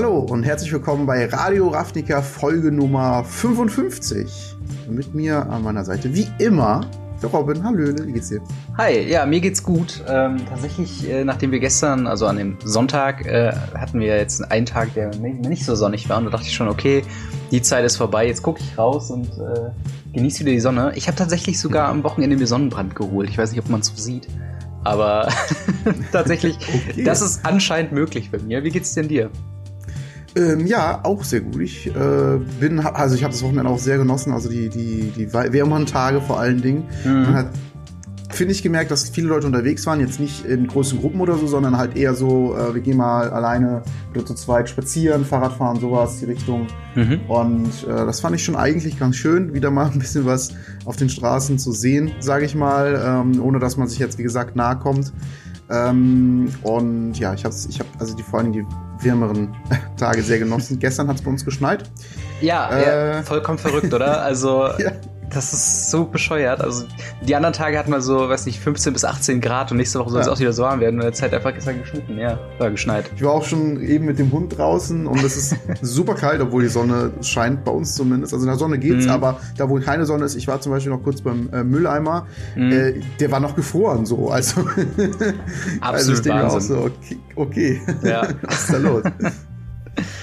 Hallo und herzlich willkommen bei Radio Ravnica Folge Nummer 55. Mit mir an meiner Seite wie immer der Robin. Hallöle, wie geht's dir? Hi, ja, mir geht's gut. Ähm, tatsächlich, äh, nachdem wir gestern, also an dem Sonntag, äh, hatten wir jetzt einen Tag, der nicht so sonnig war. Und da dachte ich schon, okay, die Zeit ist vorbei, jetzt gucke ich raus und äh, genieße wieder die Sonne. Ich habe tatsächlich sogar am Wochenende mir Sonnenbrand geholt. Ich weiß nicht, ob man es so sieht. Aber tatsächlich, okay. das ist anscheinend möglich bei mir. Wie geht's denn dir? Ähm, ja, auch sehr gut. Ich äh, bin, also ich habe das Wochenende auch sehr genossen, also die, die, die wärmeren Tage vor allen Dingen. Mhm. Man hat, finde ich, gemerkt, dass viele Leute unterwegs waren, jetzt nicht in großen Gruppen oder so, sondern halt eher so, äh, wir gehen mal alleine oder zu zweit spazieren, Fahrrad fahren, sowas, die Richtung. Mhm. Und äh, das fand ich schon eigentlich ganz schön, wieder mal ein bisschen was auf den Straßen zu sehen, sage ich mal, ähm, ohne dass man sich jetzt, wie gesagt, nahe kommt. Ähm, und ja, ich habe ich hab also die vor allem die wärmeren Tage sehr genossen. Gestern hat es bei uns geschneit. Ja, äh, ja, vollkommen verrückt, oder? Also ja. Das ist so bescheuert. Also die anderen Tage hatten wir so, weiß nicht, 15 bis 18 Grad und nächste Woche soll es ja. auch wieder so warm werden. Und jetzt halt einfach gestern geschnitten, ja, war geschneit. Ich war auch schon eben mit dem Hund draußen und es ist super kalt, obwohl die Sonne scheint, bei uns zumindest. Also in der Sonne geht's, mhm. aber da wo keine Sonne ist, ich war zum Beispiel noch kurz beim äh, Mülleimer, mhm. äh, der war noch gefroren so. Also, also Absolut also Wahnsinn. Auch so, okay, okay. Ja. was ist da los?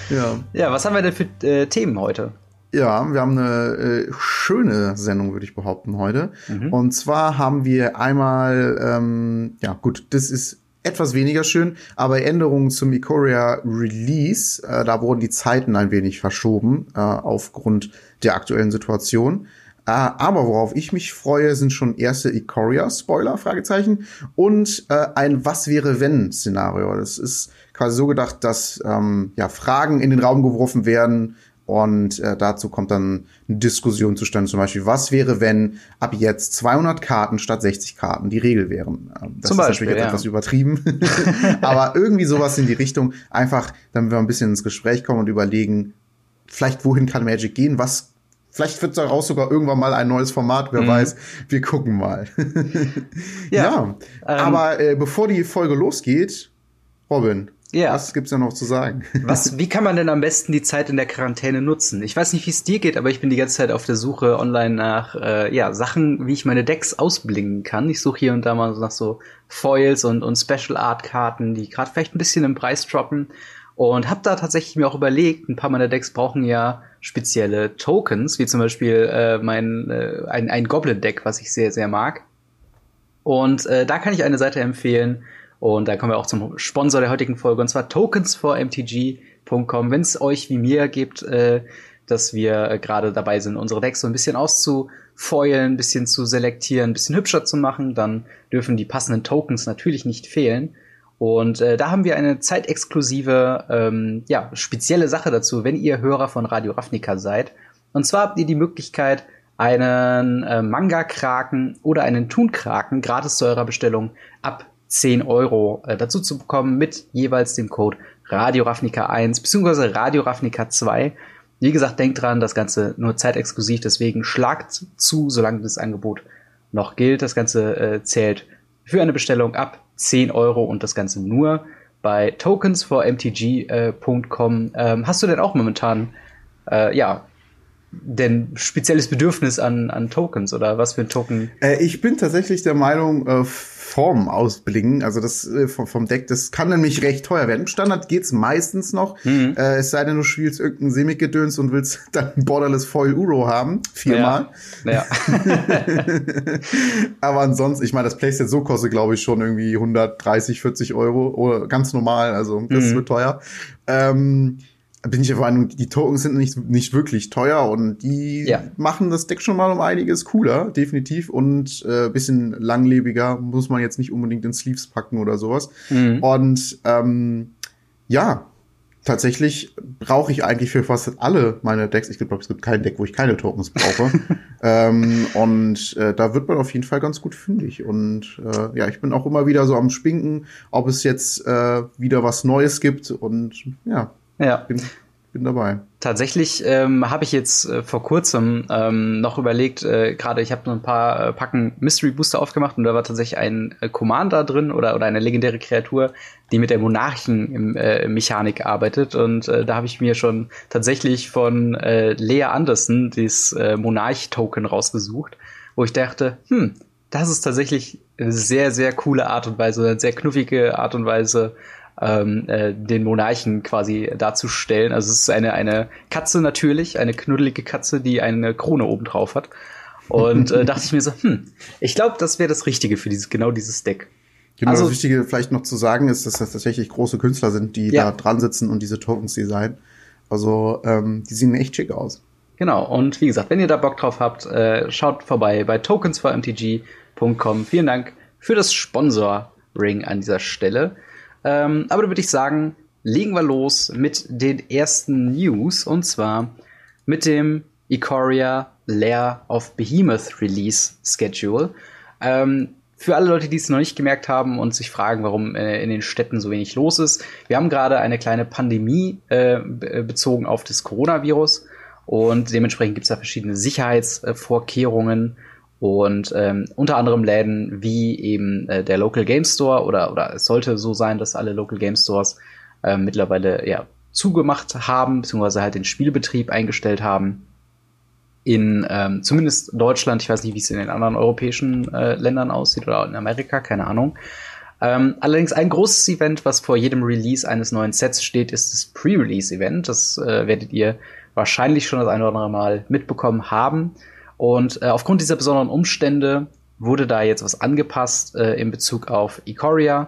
ja. ja, was haben wir denn für äh, Themen heute? Ja, wir haben eine äh, schöne Sendung, würde ich behaupten, heute. Mhm. Und zwar haben wir einmal, ähm, ja gut, das ist etwas weniger schön, aber Änderungen zum Ikoria Release, äh, da wurden die Zeiten ein wenig verschoben äh, aufgrund der aktuellen Situation. Äh, aber worauf ich mich freue, sind schon erste Ikoria-Spoiler, Fragezeichen, und äh, ein Was wäre wenn Szenario. Das ist quasi so gedacht, dass ähm, ja Fragen in den Raum geworfen werden, und äh, dazu kommt dann eine Diskussion zustande, zum Beispiel, was wäre, wenn ab jetzt 200 Karten statt 60 Karten die Regel wären? Ähm, das zum ist Beispiel, natürlich ja. etwas übertrieben, aber irgendwie sowas in die Richtung, einfach, damit wir ein bisschen ins Gespräch kommen und überlegen, vielleicht wohin kann Magic gehen, was Vielleicht wird daraus sogar irgendwann mal ein neues Format, wer mhm. weiß. Wir gucken mal. ja, ja ähm, aber äh, bevor die Folge losgeht, Robin, ja. Was gibt's da noch zu sagen? Was, wie kann man denn am besten die Zeit in der Quarantäne nutzen? Ich weiß nicht, wie es dir geht, aber ich bin die ganze Zeit auf der Suche online nach äh, ja, Sachen, wie ich meine Decks ausblingen kann. Ich suche hier und da mal nach so Foils und, und Special Art Karten, die gerade vielleicht ein bisschen im Preis droppen. Und habe da tatsächlich mir auch überlegt, ein paar meiner Decks brauchen ja spezielle Tokens, wie zum Beispiel äh, mein äh, ein, ein Goblin-Deck, was ich sehr, sehr mag. Und äh, da kann ich eine Seite empfehlen, und da kommen wir auch zum Sponsor der heutigen Folge, und zwar tokens4mtg.com. Wenn es euch wie mir gibt, äh, dass wir äh, gerade dabei sind, unsere Decks so ein bisschen auszufoilen, ein bisschen zu selektieren, ein bisschen hübscher zu machen, dann dürfen die passenden Tokens natürlich nicht fehlen. Und äh, da haben wir eine zeitexklusive, ähm, ja, spezielle Sache dazu, wenn ihr Hörer von Radio Ravnica seid. Und zwar habt ihr die Möglichkeit, einen äh, Manga-Kraken oder einen Thun-Kraken gratis zu eurer Bestellung ab 10 Euro äh, dazu zu bekommen mit jeweils dem Code Radio Ravnica 1 bzw. Radio Ravnica 2. Wie gesagt, denkt dran, das Ganze nur zeitexklusiv, deswegen schlagt zu, solange das Angebot noch gilt. Das Ganze äh, zählt für eine Bestellung ab 10 Euro und das Ganze nur bei tokens4mtg.com. Äh, ähm, hast du denn auch momentan äh, ja denn spezielles Bedürfnis an, an Tokens oder was für ein Token? Äh, ich bin tatsächlich der Meinung, äh, Formen ausblingen, also das äh, vom, vom Deck, das kann nämlich recht teuer werden. Im Standard geht's meistens noch, mhm. äh, es sei denn, du spielst irgendein Semik-Gedöns und willst dann Borderless Foil Uro haben, viermal. Ja. ja. Aber ansonsten, ich meine, das Playset so kostet, glaube ich, schon irgendwie 130, 40 Euro, oder ganz normal, also das mhm. wird teuer. Ähm, bin ich der Meinung, die Tokens sind nicht, nicht wirklich teuer und die ja. machen das Deck schon mal um einiges cooler, definitiv. Und äh, bisschen langlebiger, muss man jetzt nicht unbedingt in Sleeves packen oder sowas. Mhm. Und ähm, ja, tatsächlich brauche ich eigentlich für fast alle meine Decks, ich glaube, es gibt kein Deck, wo ich keine Tokens brauche. ähm, und äh, da wird man auf jeden Fall ganz gut fündig. Und äh, ja, ich bin auch immer wieder so am Spinken, ob es jetzt äh, wieder was Neues gibt. Und ja, ja. Bin, bin dabei. Tatsächlich ähm, habe ich jetzt äh, vor kurzem ähm, noch überlegt, äh, gerade ich habe noch ein paar äh, Packen Mystery Booster aufgemacht und da war tatsächlich ein äh, Commander drin oder, oder eine legendäre Kreatur, die mit der Monarchen-Mechanik äh, arbeitet. Und äh, da habe ich mir schon tatsächlich von äh, Lea Anderson das äh, Monarch-Token rausgesucht, wo ich dachte, hm, das ist tatsächlich eine sehr, sehr coole Art und Weise, eine sehr knuffige Art und Weise, ähm, äh, den Monarchen quasi darzustellen. Also es ist eine, eine Katze natürlich, eine knuddelige Katze, die eine Krone oben drauf hat. Und äh, dachte ich mir so, hm, ich glaube, das wäre das Richtige für dieses, genau dieses Deck. Genau, also, das Wichtige vielleicht noch zu sagen ist, dass das tatsächlich große Künstler sind, die ja. da dran sitzen und diese Tokens designen. Also ähm, die sehen echt schick aus. Genau, und wie gesagt, wenn ihr da Bock drauf habt, äh, schaut vorbei bei tokens4mtg.com. Vielen Dank für das Sponsor-Ring an dieser Stelle. Ähm, aber da würde ich sagen, legen wir los mit den ersten News. Und zwar mit dem Ikoria Lair of Behemoth Release Schedule. Ähm, für alle Leute, die es noch nicht gemerkt haben und sich fragen, warum äh, in den Städten so wenig los ist, wir haben gerade eine kleine Pandemie äh, bezogen auf das Coronavirus. Und dementsprechend gibt es da verschiedene Sicherheitsvorkehrungen und ähm, unter anderem Läden wie eben äh, der Local Game Store oder, oder es sollte so sein, dass alle Local Game Stores äh, mittlerweile ja, zugemacht haben, beziehungsweise halt den Spielbetrieb eingestellt haben. In ähm, zumindest Deutschland, ich weiß nicht, wie es in den anderen europäischen äh, Ländern aussieht oder in Amerika, keine Ahnung. Ähm, allerdings ein großes Event, was vor jedem Release eines neuen Sets steht, ist das Pre-Release-Event. Das äh, werdet ihr wahrscheinlich schon das eine oder andere Mal mitbekommen haben. Und äh, aufgrund dieser besonderen Umstände wurde da jetzt was angepasst äh, in Bezug auf Ikoria.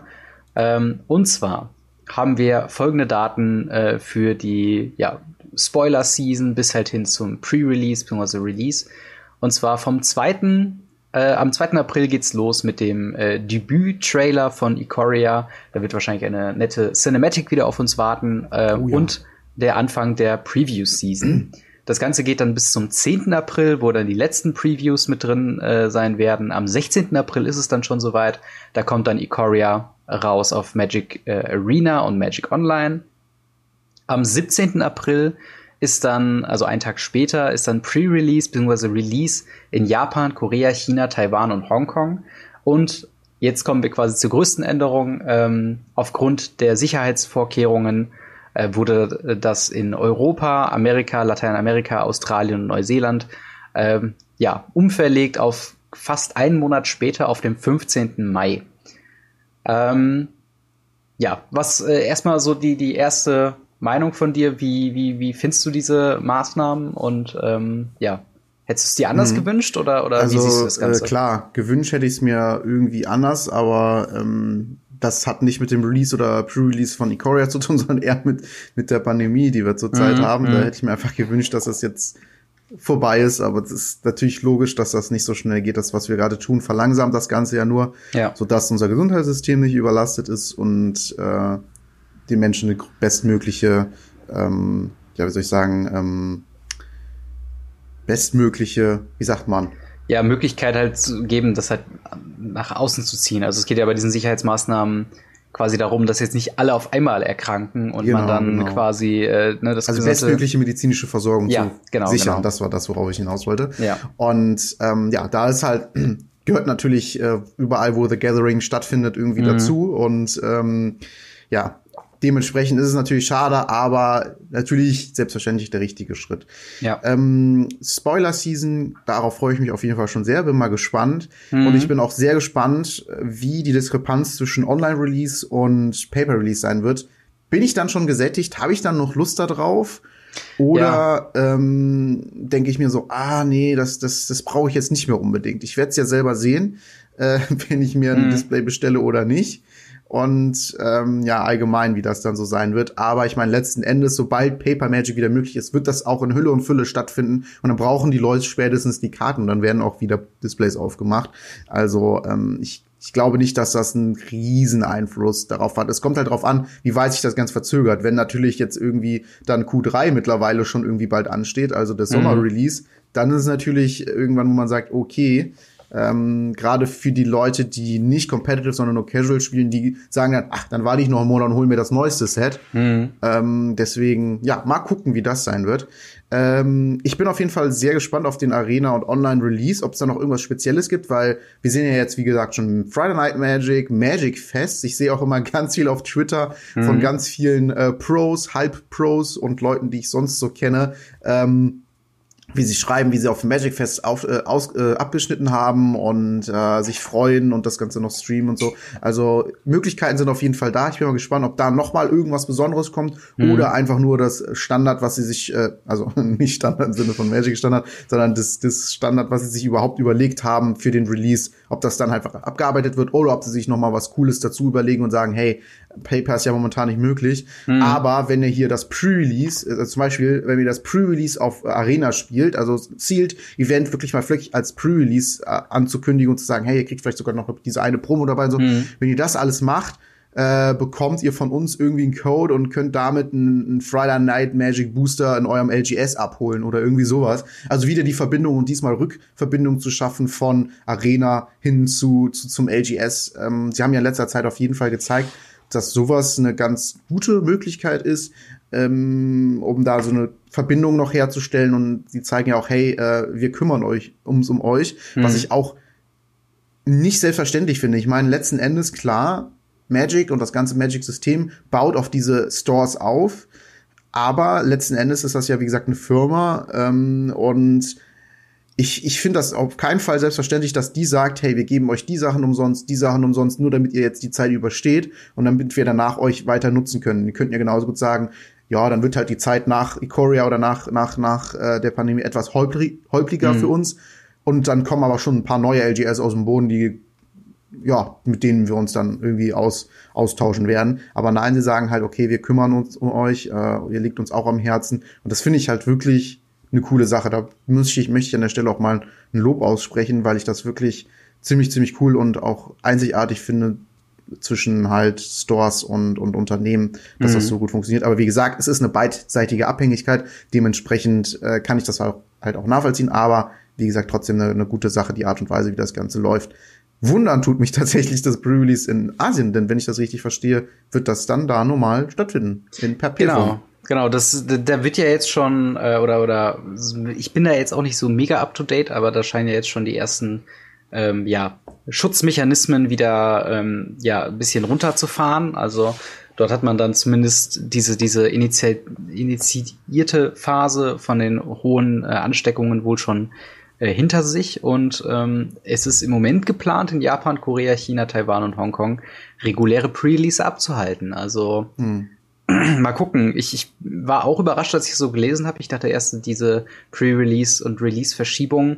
Ähm, und zwar haben wir folgende Daten äh, für die ja, Spoiler-Season bis halt hin zum Pre-Release bzw. Release. Und zwar vom 2. Äh, am 2. April geht's los mit dem äh, Debüt-Trailer von Ikoria. Da wird wahrscheinlich eine nette Cinematic wieder auf uns warten. Äh, oh ja. Und der Anfang der Preview-Season. Das Ganze geht dann bis zum 10. April, wo dann die letzten Previews mit drin äh, sein werden. Am 16. April ist es dann schon soweit. Da kommt dann Ikoria raus auf Magic äh, Arena und Magic Online. Am 17. April ist dann, also einen Tag später, ist dann Pre-Release bzw. Release in Japan, Korea, China, Taiwan und Hongkong. Und jetzt kommen wir quasi zur größten Änderung. Ähm, aufgrund der Sicherheitsvorkehrungen äh, wurde das in Europa, Amerika, Lateinamerika, Australien und Neuseeland ähm, ja, umverlegt auf fast einen Monat später, auf dem 15. Mai. Ähm, ja, was äh, erstmal so die, die erste Meinung von dir, wie, wie, wie findest du diese Maßnahmen und ähm, ja, Hättest du es dir anders mhm. gewünscht oder, oder also, wie siehst du das Ganze? Äh, klar, gewünscht hätte ich es mir irgendwie anders, aber ähm, das hat nicht mit dem Release oder Pre-Release von Ikoria zu tun, sondern eher mit, mit der Pandemie, die wir zurzeit mhm, haben. Da mhm. hätte ich mir einfach gewünscht, dass das jetzt vorbei ist, aber es ist natürlich logisch, dass das nicht so schnell geht. Das, was wir gerade tun, verlangsamt das Ganze ja nur, ja. sodass unser Gesundheitssystem nicht überlastet ist und äh, die Menschen eine bestmögliche, ähm, ja, wie soll ich sagen, ähm, bestmögliche, wie sagt man, ja, Möglichkeit halt zu geben, das halt nach außen zu ziehen. Also es geht ja bei diesen Sicherheitsmaßnahmen quasi darum, dass jetzt nicht alle auf einmal erkranken und genau, man dann genau. quasi äh, ne, das also bestmögliche medizinische Versorgung ja, zu genau, sichern. Genau. Das war das, worauf ich hinaus wollte. Ja. Und ähm, ja, da ist halt gehört natürlich äh, überall, wo The Gathering stattfindet, irgendwie mhm. dazu und ähm, ja, Dementsprechend ist es natürlich schade, aber natürlich selbstverständlich der richtige Schritt. Ja. Ähm, Spoiler Season, darauf freue ich mich auf jeden Fall schon sehr, bin mal gespannt. Mhm. Und ich bin auch sehr gespannt, wie die Diskrepanz zwischen Online-Release und Paper-Release sein wird. Bin ich dann schon gesättigt? Habe ich dann noch Lust darauf? Oder ja. ähm, denke ich mir so, ah nee, das, das, das brauche ich jetzt nicht mehr unbedingt. Ich werde es ja selber sehen, äh, wenn ich mir ein mhm. Display bestelle oder nicht und ähm, ja, allgemein, wie das dann so sein wird. Aber ich meine, letzten Endes, sobald Paper Magic wieder möglich ist, wird das auch in Hülle und Fülle stattfinden. Und dann brauchen die Leute spätestens die Karten und dann werden auch wieder Displays aufgemacht. Also ähm, ich, ich glaube nicht, dass das einen riesen Einfluss darauf hat. Es kommt halt darauf an, wie weit sich das ganz verzögert. Wenn natürlich jetzt irgendwie dann Q3 mittlerweile schon irgendwie bald ansteht, also der mhm. Sommer-Release, dann ist es natürlich irgendwann, wo man sagt, okay, Ähm, Gerade für die Leute, die nicht competitive, sondern nur casual spielen, die sagen dann, ach, dann warte ich noch einen Monat und hol mir das neueste Set. Mhm. Ähm, deswegen, ja, mal gucken, wie das sein wird. Ähm, ich bin auf jeden Fall sehr gespannt auf den Arena und Online Release, ob es da noch irgendwas Spezielles gibt, weil wir sehen ja jetzt, wie gesagt, schon Friday Night Magic, Magic Fest. Ich sehe auch immer ganz viel auf Twitter mhm. von ganz vielen äh, Pros, Halb-Pros und Leuten, die ich sonst so kenne. Ähm, wie sie schreiben, wie sie auf Magic Fest auf, äh, aus, äh, abgeschnitten haben und äh, sich freuen und das Ganze noch streamen und so. Also Möglichkeiten sind auf jeden Fall da. Ich bin mal gespannt, ob da noch mal irgendwas Besonderes kommt mhm. oder einfach nur das Standard, was sie sich, äh, also nicht Standard im Sinne von Magic Standard, sondern das, das Standard, was sie sich überhaupt überlegt haben für den Release, ob das dann einfach abgearbeitet wird oder ob sie sich noch mal was Cooles dazu überlegen und sagen, hey, PayPal ist ja momentan nicht möglich. Mhm. Aber wenn ihr hier das Pre-Release, also zum Beispiel, wenn ihr das Pre-Release auf Arena spielt, also zielt, Event wirklich mal wirklich als Pre-Release äh, anzukündigen und zu sagen, hey, ihr kriegt vielleicht sogar noch diese eine Promo dabei und so. Mhm. Wenn ihr das alles macht, äh, bekommt ihr von uns irgendwie einen Code und könnt damit einen, einen Friday Night Magic Booster in eurem LGS abholen oder irgendwie sowas. Also wieder die Verbindung und diesmal Rückverbindung zu schaffen von Arena hin zu, zu zum LGS. Ähm, sie haben ja in letzter Zeit auf jeden Fall gezeigt, dass sowas eine ganz gute Möglichkeit ist, ähm, um da so eine Verbindung noch herzustellen. Und sie zeigen ja auch, hey, äh, wir kümmern euch ums um euch, mhm. was ich auch nicht selbstverständlich finde. Ich meine, letzten Endes klar, Magic und das ganze Magic-System baut auf diese Stores auf. Aber letzten Endes ist das ja, wie gesagt, eine Firma ähm, und ich, ich finde das auf keinen Fall selbstverständlich, dass die sagt, hey, wir geben euch die Sachen umsonst, die Sachen umsonst, nur damit ihr jetzt die Zeit übersteht und damit wir danach euch weiter nutzen können. Die könnten ja genauso gut sagen, ja, dann wird halt die Zeit nach Ikoria oder nach, nach, nach äh, der Pandemie etwas holprig, holpriger mhm. für uns. Und dann kommen aber schon ein paar neue LGS aus dem Boden, die, ja, mit denen wir uns dann irgendwie aus, austauschen werden. Aber nein, sie sagen halt, okay, wir kümmern uns um euch, äh, ihr liegt uns auch am Herzen. Und das finde ich halt wirklich eine coole Sache. Da möchte ich, möchte ich an der Stelle auch mal ein Lob aussprechen, weil ich das wirklich ziemlich, ziemlich cool und auch einzigartig finde zwischen halt Stores und, und Unternehmen, dass mhm. das so gut funktioniert. Aber wie gesagt, es ist eine beidseitige Abhängigkeit. Dementsprechend äh, kann ich das auch, halt auch nachvollziehen. Aber wie gesagt, trotzdem eine, eine gute Sache, die Art und Weise, wie das Ganze läuft. Wundern tut mich tatsächlich das Pre-Release in Asien, denn wenn ich das richtig verstehe, wird das dann da normal stattfinden. In Papierform. Genau. Genau, das, da wird ja jetzt schon, äh, oder, oder, ich bin da jetzt auch nicht so mega up to date, aber da scheinen ja jetzt schon die ersten, ähm, ja, Schutzmechanismen wieder, ähm, ja, ein bisschen runterzufahren. Also, dort hat man dann zumindest diese, diese initial, initiierte Phase von den hohen äh, Ansteckungen wohl schon äh, hinter sich und ähm, es ist im Moment geplant, in Japan, Korea, China, Taiwan und Hongkong reguläre Pre-Release abzuhalten. Also, hm mal gucken. Ich, ich war auch überrascht, als ich so gelesen habe. Ich dachte erst, diese Pre-Release und Release-Verschiebung,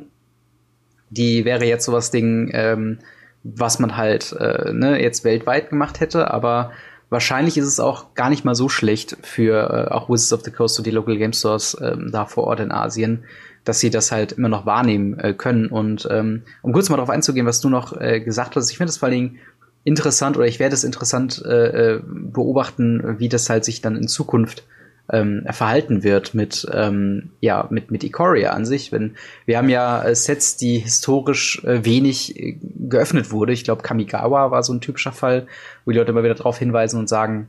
die wäre jetzt sowas Ding, ähm, was man halt äh, ne, jetzt weltweit gemacht hätte, aber wahrscheinlich ist es auch gar nicht mal so schlecht für äh, auch Wizards of the Coast und die Local Game Stores ähm, da vor Ort in Asien, dass sie das halt immer noch wahrnehmen äh, können. Und ähm, um kurz mal darauf einzugehen, was du noch äh, gesagt hast, ich finde es vor allen Dingen interessant oder ich werde es interessant äh, äh, beobachten, wie das halt sich dann in Zukunft ähm, verhalten wird mit ähm, ja mit mit Ikoria an sich. Wenn wir haben ja äh, Sets, die historisch äh, wenig äh, geöffnet wurde. Ich glaube Kamigawa war so ein typischer Fall, wo die Leute immer wieder darauf hinweisen und sagen,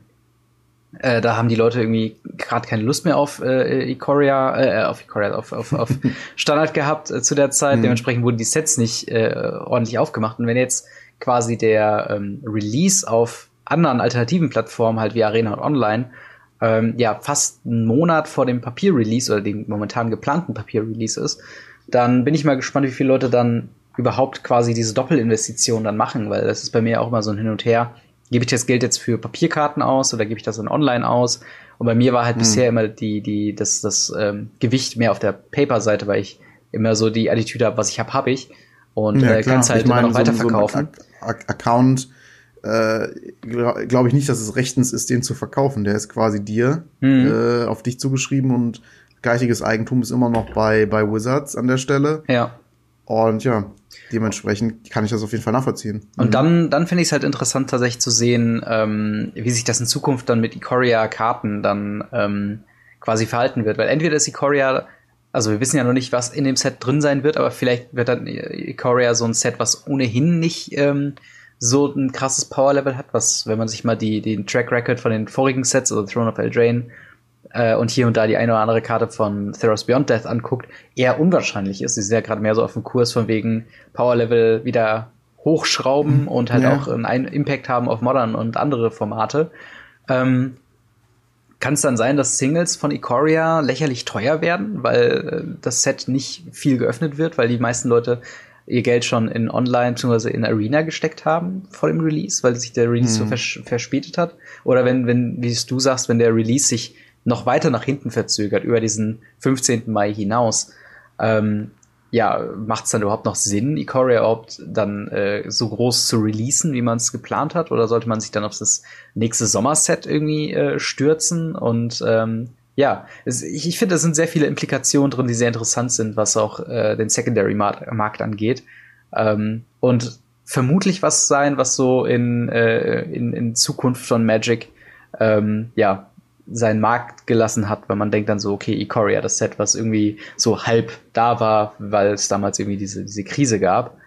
äh, da haben die Leute irgendwie gerade keine Lust mehr auf äh, Ikoria, äh, auf Ikoria, auf, auf, auf Standard gehabt äh, zu der Zeit. Mhm. Dementsprechend wurden die Sets nicht äh, ordentlich aufgemacht. Und wenn jetzt quasi der ähm, Release auf anderen alternativen Plattformen, halt wie Arena und Online, ähm, ja, fast einen Monat vor dem Papier-Release oder dem momentan geplanten Papier-Release ist, dann bin ich mal gespannt, wie viele Leute dann überhaupt quasi diese Doppelinvestition dann machen, weil das ist bei mir auch immer so ein Hin und Her. Gebe ich das Geld jetzt für Papierkarten aus oder gebe ich das in Online aus? Und bei mir war halt hm. bisher immer die, die, das, das ähm, Gewicht mehr auf der Paper-Seite, weil ich immer so die Attitüde habe, was ich habe, habe ich und ja, äh, kannst halt ich meine, immer noch weiterverkaufen. So Account äh, glaube glaub ich nicht, dass es rechtens ist, den zu verkaufen. Der ist quasi dir mhm. äh, auf dich zugeschrieben und geistiges Eigentum ist immer noch bei, bei Wizards an der Stelle. Ja. Und ja, dementsprechend kann ich das auf jeden Fall nachvollziehen. Und mhm. dann, dann finde ich es halt interessant, tatsächlich zu sehen, ähm, wie sich das in Zukunft dann mit Ikoria-Karten dann ähm, quasi verhalten wird. Weil entweder ist Ikoria also wir wissen ja noch nicht, was in dem Set drin sein wird, aber vielleicht wird dann Ikoria so ein Set, was ohnehin nicht ähm, so ein krasses Power-Level hat, was, wenn man sich mal die, den Track Record von den vorigen Sets, also Throne of Eldraine äh, und hier und da die eine oder andere Karte von Theros Beyond Death anguckt, eher unwahrscheinlich ist. Sie sind ja gerade mehr so auf dem Kurs von wegen Power-Level wieder hochschrauben und halt ja. auch einen Impact haben auf Modern und andere Formate. Ähm, kann es dann sein, dass Singles von Ikoria lächerlich teuer werden, weil äh, das Set nicht viel geöffnet wird, weil die meisten Leute ihr Geld schon in Online bzw. in Arena gesteckt haben vor dem Release, weil sich der Release hm. so vers verspätet hat? Oder wenn, wenn, wie du sagst, wenn der Release sich noch weiter nach hinten verzögert, über diesen 15. Mai hinaus, ähm, ja, macht es dann überhaupt noch Sinn, Ikoria überhaupt dann äh, so groß zu releasen, wie man es geplant hat? Oder sollte man sich dann auf das nächste Sommerset irgendwie äh, stürzen? Und ähm, ja, es, ich, ich finde, da sind sehr viele Implikationen drin, die sehr interessant sind, was auch äh, den Secondary-Markt angeht. Ähm, und vermutlich was sein, was so in, äh, in, in Zukunft von Magic ähm, ja seinen Markt gelassen hat, weil man denkt dann so, okay, Ikoria, das Set, was irgendwie so halb da war, weil es damals irgendwie diese, diese Krise gab.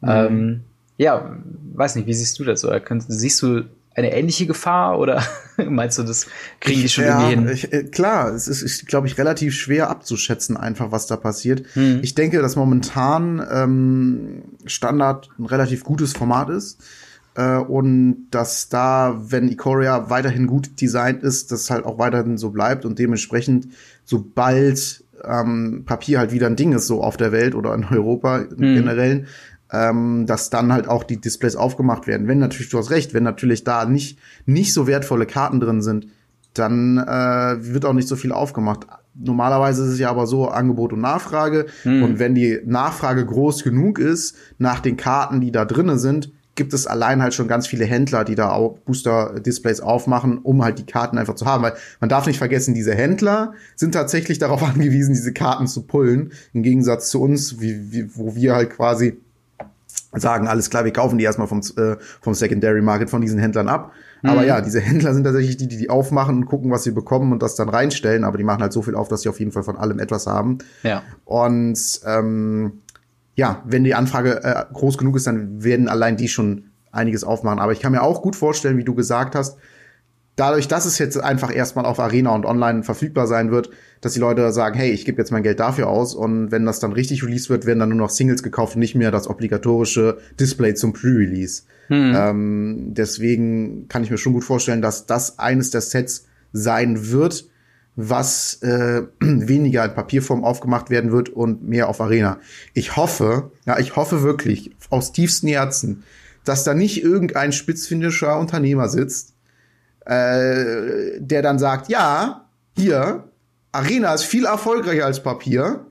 Mhm. Ähm, ja, weiß nicht, wie siehst du das? Oder könnt, siehst du eine ähnliche Gefahr oder meinst du, das kriegen die schon ja, irgendwie hin? Ich, äh, klar, es ist, glaube ich, relativ schwer abzuschätzen, einfach was da passiert. Hm. Ich denke, dass momentan ähm, Standard ein relativ gutes Format ist. Äh, und dass da, wenn Ikoria weiterhin gut designt ist, das halt auch weiterhin so bleibt und dementsprechend, sobald ähm, Papier halt wieder ein Ding ist, so auf der Welt oder in Europa im hm. Generellen, ähm, dass dann halt auch die Displays aufgemacht werden. Wenn natürlich, du hast recht, wenn natürlich da nicht, nicht so wertvolle Karten drin sind, dann äh, wird auch nicht so viel aufgemacht. Normalerweise ist es ja aber so Angebot und Nachfrage. Hm. Und wenn die Nachfrage groß genug ist nach den Karten, die da drinnen sind, gibt es allein halt schon ganz viele Händler, die da auch Booster-Displays aufmachen, um halt die Karten einfach zu haben. Weil man darf nicht vergessen, diese Händler sind tatsächlich darauf angewiesen, diese Karten zu pullen. Im Gegensatz zu uns, wie, wie, wo wir halt quasi sagen, alles klar, wir kaufen die erstmal vom, äh, vom Secondary Market von diesen Händlern ab. Mhm. Aber ja, diese Händler sind tatsächlich die, die die aufmachen und gucken, was sie bekommen und das dann reinstellen. Aber die machen halt so viel auf, dass sie auf jeden Fall von allem etwas haben. Ja. Und ähm, ja, wenn die Anfrage äh, groß genug ist, dann werden allein die schon einiges aufmachen. Aber ich kann mir auch gut vorstellen, wie du gesagt hast, dadurch, dass es jetzt einfach erstmal auf Arena und online verfügbar sein wird, dass die Leute sagen, hey, ich gebe jetzt mein Geld dafür aus und wenn das dann richtig released wird, werden dann nur noch Singles gekauft und nicht mehr das obligatorische Display zum Pre-Release. Hm. Ähm, deswegen kann ich mir schon gut vorstellen, dass das eines der Sets sein wird, was äh, weniger in Papierform aufgemacht werden wird und mehr auf Arena. Ich hoffe, ja, ich hoffe wirklich aus tiefstem Herzen, dass da nicht irgendein spitzfindischer Unternehmer sitzt, äh, der dann sagt, ja, hier, Arena ist viel erfolgreicher als Papier.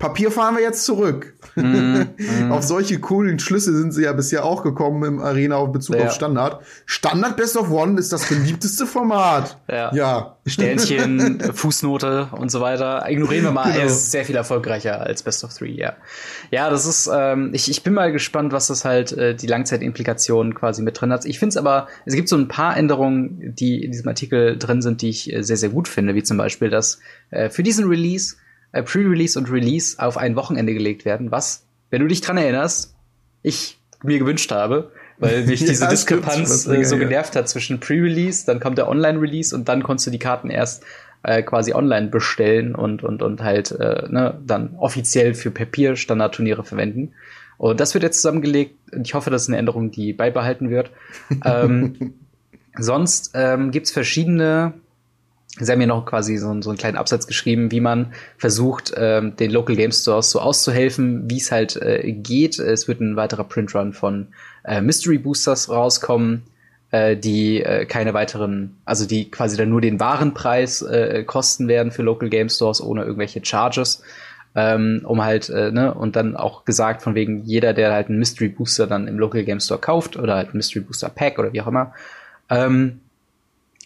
Papier fahren wir jetzt zurück. Mm, mm. auf solche coolen Schlüsse sind sie ja bisher auch gekommen im Arena auf Bezug ja. auf Standard. Standard Best of One ist das beliebteste Format. Ja. ja. Sternchen, Fußnote und so weiter. Ignorieren wir mal, genau. er ist sehr viel erfolgreicher als Best of Three, ja. Ja, das ist, ähm, ich, ich bin mal gespannt, was das halt äh, die Langzeitimplikationen quasi mit drin hat. Ich finde es aber, es gibt so ein paar Änderungen, die in diesem Artikel drin sind, die ich äh, sehr, sehr gut finde, wie zum Beispiel, dass äh, für diesen Release äh, Pre-Release und Release auf ein Wochenende gelegt werden, was, wenn du dich dran erinnerst, ich mir gewünscht habe, weil mich diese ja, Diskrepanz äh, so genervt hat zwischen Pre-Release, dann kommt der Online-Release und dann konntest du die Karten erst äh, quasi online bestellen und, und, und halt äh, ne, dann offiziell für Papier-Standardturniere verwenden. Und das wird jetzt zusammengelegt und ich hoffe, das ist eine Änderung, die beibehalten wird. ähm, sonst ähm, gibt verschiedene Sie haben mir noch quasi so, so einen kleinen Absatz geschrieben, wie man versucht, ähm, den Local Game Stores so auszuhelfen, wie es halt äh, geht. Es wird ein weiterer Printrun von äh, Mystery Boosters rauskommen, äh, die äh, keine weiteren, also die quasi dann nur den Warenpreis äh, kosten werden für Local Game Stores ohne irgendwelche Charges. Ähm, um halt, äh, ne, und dann auch gesagt, von wegen jeder, der halt einen Mystery Booster dann im Local Game Store kauft oder halt ein Mystery Booster Pack oder wie auch immer, ähm,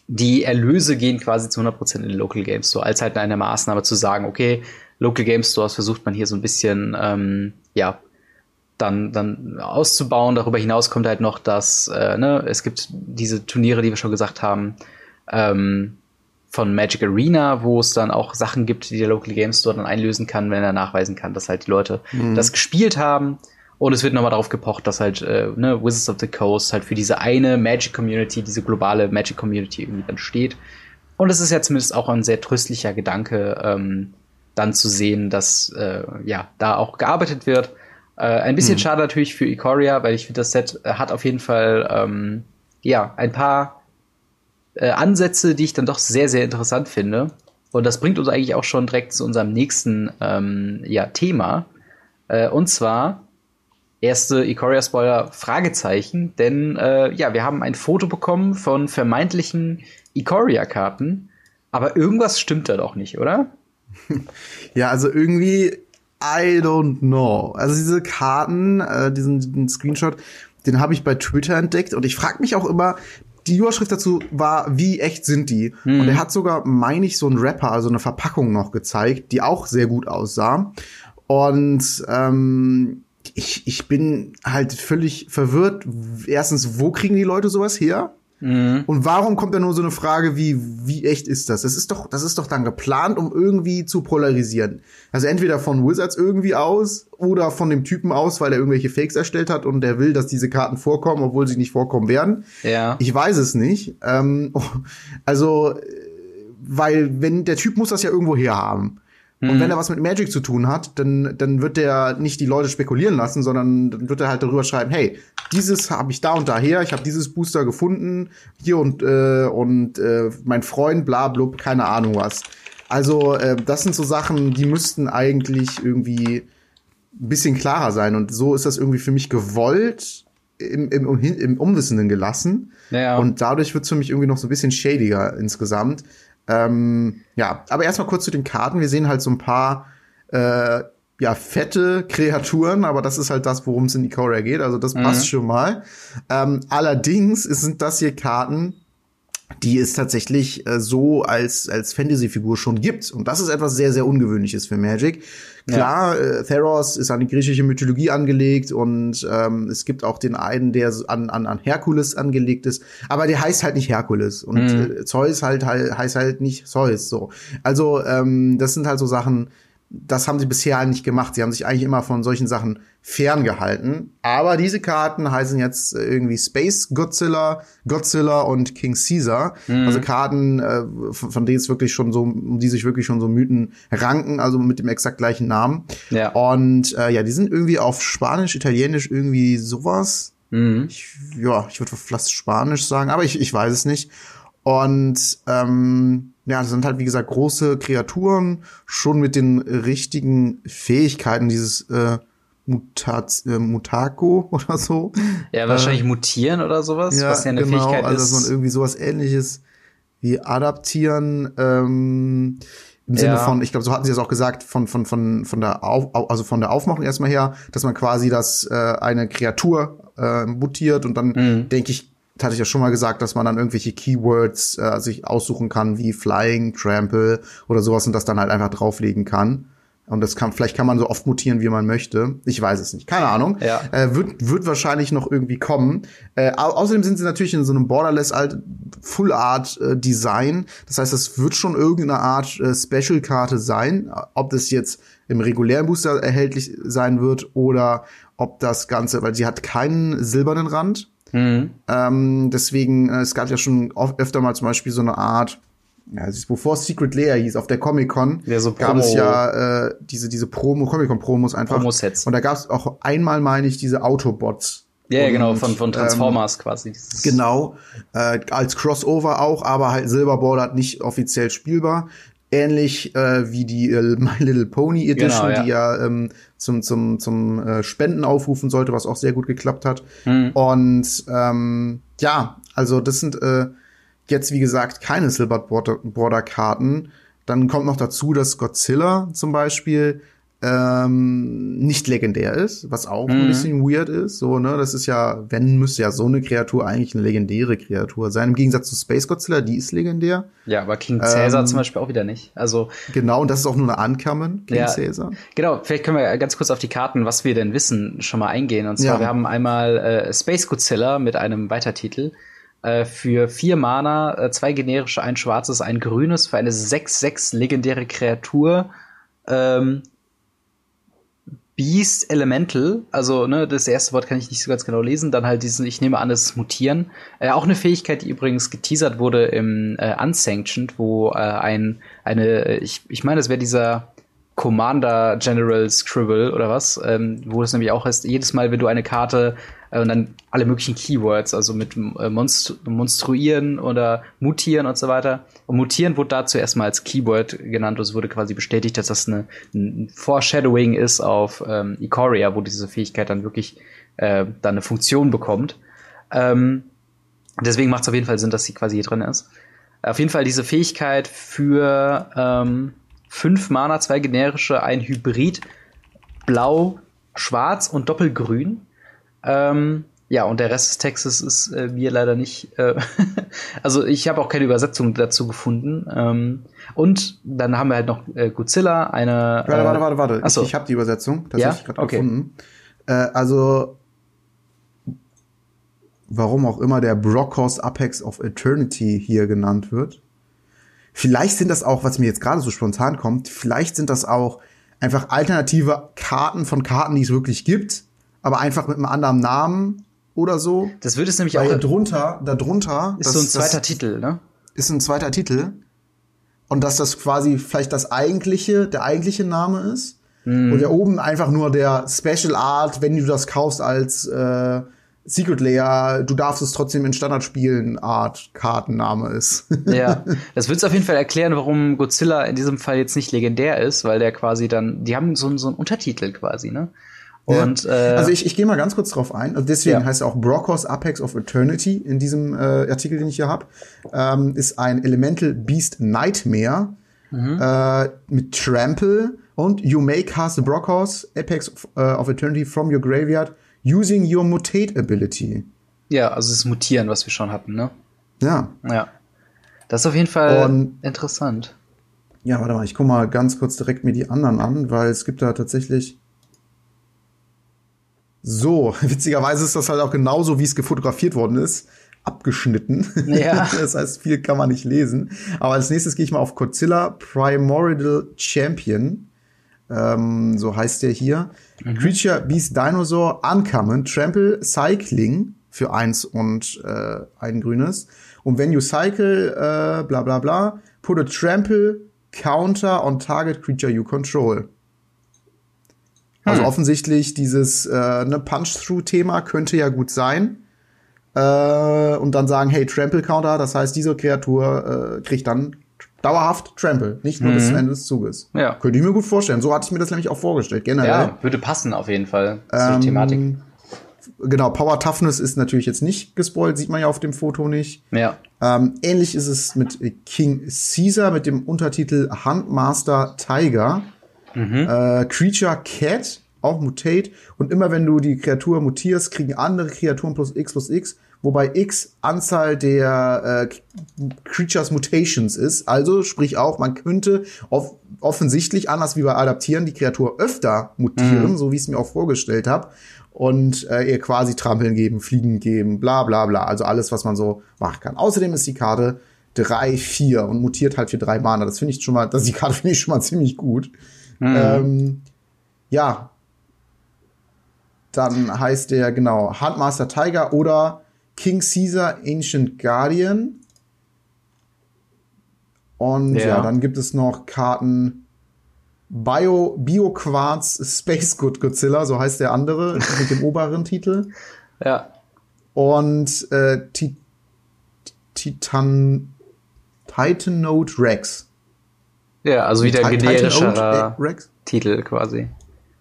die Erlöse gehen quasi zu 100% in den Local Game Store, als halt eine Maßnahme zu sagen, okay, Local Game Stores versucht man hier so ein bisschen, ähm, ja, dann, dann auszubauen. Darüber hinaus kommt halt noch, dass äh, ne, es gibt diese Turniere, die wir schon gesagt haben, ähm, von Magic Arena, wo es dann auch Sachen gibt, die der Local Game Store dann einlösen kann, wenn er nachweisen kann, dass halt die Leute mhm. das gespielt haben. Und es wird nochmal darauf gepocht, dass halt äh, ne, Wizards of the Coast halt für diese eine Magic Community, diese globale Magic Community irgendwie dann steht. Und es ist ja zumindest auch ein sehr tröstlicher Gedanke, ähm, dann zu sehen, dass äh, ja da auch gearbeitet wird. Äh, ein bisschen hm. schade natürlich für Ikoria, weil ich finde, das Set äh, hat auf jeden Fall ähm, ja ein paar äh, Ansätze, die ich dann doch sehr, sehr interessant finde. Und das bringt uns eigentlich auch schon direkt zu unserem nächsten ähm, ja, Thema. Äh, und zwar erste Ikoria-Spoiler Fragezeichen, denn äh, ja, wir haben ein Foto bekommen von vermeintlichen Ikoria-Karten, aber irgendwas stimmt da doch nicht, oder? Ja, also irgendwie, I don't know. Also diese Karten, äh, diesen, diesen Screenshot, den habe ich bei Twitter entdeckt und ich frage mich auch immer, die Überschrift dazu war, wie echt sind die? Mhm. Und er hat sogar, meine ich, so einen Rapper, also eine Verpackung noch gezeigt, die auch sehr gut aussah. Und ähm, ich, ich bin halt völlig verwirrt. Erstens, wo kriegen die Leute sowas her? Mhm. Und warum kommt da nur so eine Frage wie, wie echt ist das? Das ist doch, das ist doch dann geplant, um irgendwie zu polarisieren. Also entweder von Wizards irgendwie aus oder von dem Typen aus, weil er irgendwelche Fakes erstellt hat und der will, dass diese Karten vorkommen, obwohl sie nicht vorkommen werden. Ja. Ich weiß es nicht. Ähm, also, weil wenn der Typ muss das ja irgendwo herhaben. Und wenn mhm. er was mit Magic zu tun hat, dann, dann wird der nicht die Leute spekulieren lassen, sondern dann wird er halt darüber schreiben, hey, dieses habe ich da und da her, ich habe dieses Booster gefunden, hier und, äh, und äh, mein Freund, bla blub, keine Ahnung was. Also, äh, das sind so Sachen, die müssten eigentlich irgendwie ein bisschen klarer sein. Und so ist das irgendwie für mich gewollt im, im, im Umwissenden gelassen. Ja. Und dadurch wird es für mich irgendwie noch so ein bisschen shadiger insgesamt. Ähm, ja, aber erstmal kurz zu den Karten. Wir sehen halt so ein paar äh, ja, fette Kreaturen, aber das ist halt das, worum es in Ikoria geht. Also das passt mhm. schon mal. Ähm, allerdings sind das hier Karten, die es tatsächlich äh, so als, als Fantasy-Figur schon gibt. Und das ist etwas sehr, sehr Ungewöhnliches für Magic. Klar, ja. äh, Theros ist an die griechische Mythologie angelegt und ähm, es gibt auch den einen, der an, an, an Herkules angelegt ist, aber der heißt halt nicht Herkules und mhm. äh, Zeus halt, halt heißt halt nicht Zeus so. Also ähm, das sind halt so Sachen, das haben sie bisher nicht gemacht. Sie haben sich eigentlich immer von solchen Sachen ferngehalten. Aber diese Karten heißen jetzt irgendwie Space Godzilla, Godzilla und King Caesar. Mhm. Also Karten, äh, von denen es wirklich schon so, um die sich wirklich schon so Mythen ranken, also mit dem exakt gleichen Namen. Ja. Und äh, ja, die sind irgendwie auf Spanisch, Italienisch irgendwie sowas. Mhm. Ich, ja, ich würde fast Spanisch sagen, aber ich, ich weiß es nicht. Und ähm, ja, das sind halt, wie gesagt, große Kreaturen, schon mit den richtigen Fähigkeiten dieses äh, Mutat äh, Mutako oder so. Ja, wahrscheinlich äh, mutieren oder sowas, ja, was ja eine genau, Fähigkeit also, ist. Also, dass man irgendwie sowas ähnliches wie adaptieren, ähm, im Sinne ja. von, ich glaube, so hatten sie es auch gesagt, von, von, von, von der Auf, also von der Aufmachung erstmal her, dass man quasi das äh, eine Kreatur äh, mutiert und dann mhm. denke ich, hatte ich ja schon mal gesagt, dass man dann irgendwelche Keywords äh, sich aussuchen kann, wie Flying, Trample oder sowas und das dann halt einfach drauflegen kann. Und das kann, vielleicht kann man so oft mutieren, wie man möchte. Ich weiß es nicht. Keine Ahnung. Ja. Äh, wird, wird wahrscheinlich noch irgendwie kommen. Äh, au außerdem sind sie natürlich in so einem Borderless alt Full Art äh, Design. Das heißt, es wird schon irgendeine Art äh, Special Karte sein. Ob das jetzt im regulären Booster erhältlich sein wird oder ob das Ganze, weil sie hat keinen silbernen Rand. Mhm. Ähm, deswegen, äh, es gab ja schon oft, öfter mal zum Beispiel so eine Art, ja, bevor Secret Layer hieß, auf der Comic-Con ja, so gab es ja äh, diese, diese Promo, Comic-Con-Promos einfach. Promo-Sets. Und da gab es auch einmal, meine ich, diese Autobots. Ja, yeah, genau, von, von Transformers ähm, quasi. Genau, äh, als Crossover auch, aber halt Silverboard nicht offiziell spielbar. Ähnlich äh, wie die äh, My Little Pony Edition, genau, ja. die ja ähm, zum, zum, zum äh, Spenden aufrufen sollte, was auch sehr gut geklappt hat. Mhm. Und ähm, ja, also das sind äh, jetzt, wie gesagt, keine Silver Border Karten. Dann kommt noch dazu, dass Godzilla zum Beispiel ähm, nicht legendär ist, was auch mhm. ein bisschen weird ist. So, ne, das ist ja, wenn müsste ja so eine Kreatur eigentlich eine legendäre Kreatur sein. Im Gegensatz zu Space Godzilla, die ist legendär. Ja, aber King Caesar ähm, zum Beispiel auch wieder nicht. Also genau, und das ist auch nur eine Ankommen, King ja, Caesar. Genau, vielleicht können wir ganz kurz auf die Karten, was wir denn wissen, schon mal eingehen. Und zwar, ja. wir haben einmal äh, Space Godzilla mit einem Weitertitel. Äh, für vier Mana, äh, zwei generische, ein schwarzes, ein grünes, für eine 6-6 legendäre Kreatur. Ähm, Beast Elemental, also ne, das erste Wort kann ich nicht so ganz genau lesen, dann halt diesen, ich nehme an, das Mutieren. Äh, auch eine Fähigkeit, die übrigens geteasert wurde im äh, Unsanctioned, wo äh, ein, eine, ich, ich meine, es wäre dieser Commander General Scribble oder was, ähm, wo es nämlich auch heißt, jedes Mal, wenn du eine Karte äh, und dann alle möglichen Keywords, also mit äh, Monstru Monstruieren oder Mutieren und so weiter. Und Mutieren wurde dazu erstmal als Keyword genannt und es wurde quasi bestätigt, dass das eine, ein Foreshadowing ist auf ähm, Ikoria, wo diese Fähigkeit dann wirklich äh, dann eine Funktion bekommt. Ähm, deswegen macht es auf jeden Fall Sinn, dass sie quasi hier drin ist. Auf jeden Fall diese Fähigkeit für ähm, fünf Mana, zwei generische, ein Hybrid, blau, schwarz und doppelgrün. Ähm, ja, und der Rest des Textes ist äh, mir leider nicht. Äh also ich habe auch keine Übersetzung dazu gefunden. Ähm, und dann haben wir halt noch äh, Godzilla, eine. Warte, warte, warte, warte. Achso. Ich, ich habe die Übersetzung tatsächlich ja? gerade okay. gefunden. Äh, also warum auch immer der Brockhaus Apex of Eternity hier genannt wird. Vielleicht sind das auch, was mir jetzt gerade so spontan kommt, vielleicht sind das auch einfach alternative Karten von Karten, die es wirklich gibt, aber einfach mit einem anderen Namen oder so. Das würde es nämlich Weil auch. Darunter, darunter. Ist das, so ein zweiter Titel, ne? Ist ein zweiter Titel. Und dass das quasi vielleicht das eigentliche, der eigentliche Name ist. Mm. Und der oben einfach nur der Special Art, wenn du das kaufst als äh, Secret Layer, du darfst es trotzdem in Standardspielen Art Kartenname ist. ja, das wird auf jeden Fall erklären, warum Godzilla in diesem Fall jetzt nicht legendär ist, weil der quasi dann, die haben so, so einen Untertitel quasi, ne? Und, ja. äh, also ich, ich gehe mal ganz kurz drauf ein. Also deswegen ja. heißt er auch Brockhaus Apex of Eternity in diesem äh, Artikel, den ich hier habe. Ähm, ist ein Elemental Beast Nightmare mhm. äh, mit Trample und You may cast Brockhaus Apex of, uh, of Eternity from your graveyard using your mutate ability. Ja, also das Mutieren, was wir schon hatten, ne? Ja. Ja. Das ist auf jeden Fall Und, interessant. Ja, warte mal, ich guck mal ganz kurz direkt mir die anderen an, weil es gibt da tatsächlich. So, witzigerweise ist das halt auch genauso, wie es gefotografiert worden ist, abgeschnitten. Ja. das heißt, viel kann man nicht lesen. Aber als nächstes gehe ich mal auf Godzilla Primordial Champion. Ähm, so heißt der hier. Mhm. Creature Beast Dinosaur Uncommon Trample Cycling für eins und äh, ein grünes. Und wenn you cycle, äh, bla bla bla, put a trample counter on target creature you control. Also hm. offensichtlich dieses äh, ne Punch-Through-Thema könnte ja gut sein. Äh, und dann sagen, hey, Trample Counter, das heißt, diese Kreatur äh, kriegt dann dauerhaft Trample, nicht nur mhm. bis zum Ende des Zuges. Ja. Könnte ich mir gut vorstellen. So hatte ich mir das nämlich auch vorgestellt, generell. Ja, würde passen auf jeden Fall ähm, zur Thematik. Genau, Power Toughness ist natürlich jetzt nicht gespoilt, sieht man ja auf dem Foto nicht. Ja. Ähm, ähnlich ist es mit King Caesar mit dem Untertitel Handmaster Tiger. Mhm. Äh, Creature Cat, auch Mutate. Und immer wenn du die Kreatur mutierst, kriegen andere Kreaturen plus X plus X wobei X Anzahl der äh, Creatures Mutations ist. Also sprich auch, man könnte off offensichtlich, anders wie bei Adaptieren, die Kreatur öfter mutieren, mhm. so wie ich es mir auch vorgestellt habe. Und äh, ihr quasi Trampeln geben, Fliegen geben, bla bla bla. Also alles, was man so machen kann. Außerdem ist die Karte drei vier und mutiert halt für drei Mana. Das finde ich schon mal, das die Karte finde ich schon mal ziemlich gut. Mhm. Ähm, ja. Dann heißt der, genau, Handmaster Tiger oder King Caesar Ancient Guardian. Und ja. ja, dann gibt es noch Karten Bio, Bio Quartz Space Good Godzilla, so heißt der andere, mit dem oberen Titel. Ja. Und äh, Titan, Titan Note Rex. Ja, also wieder generischer Titel quasi.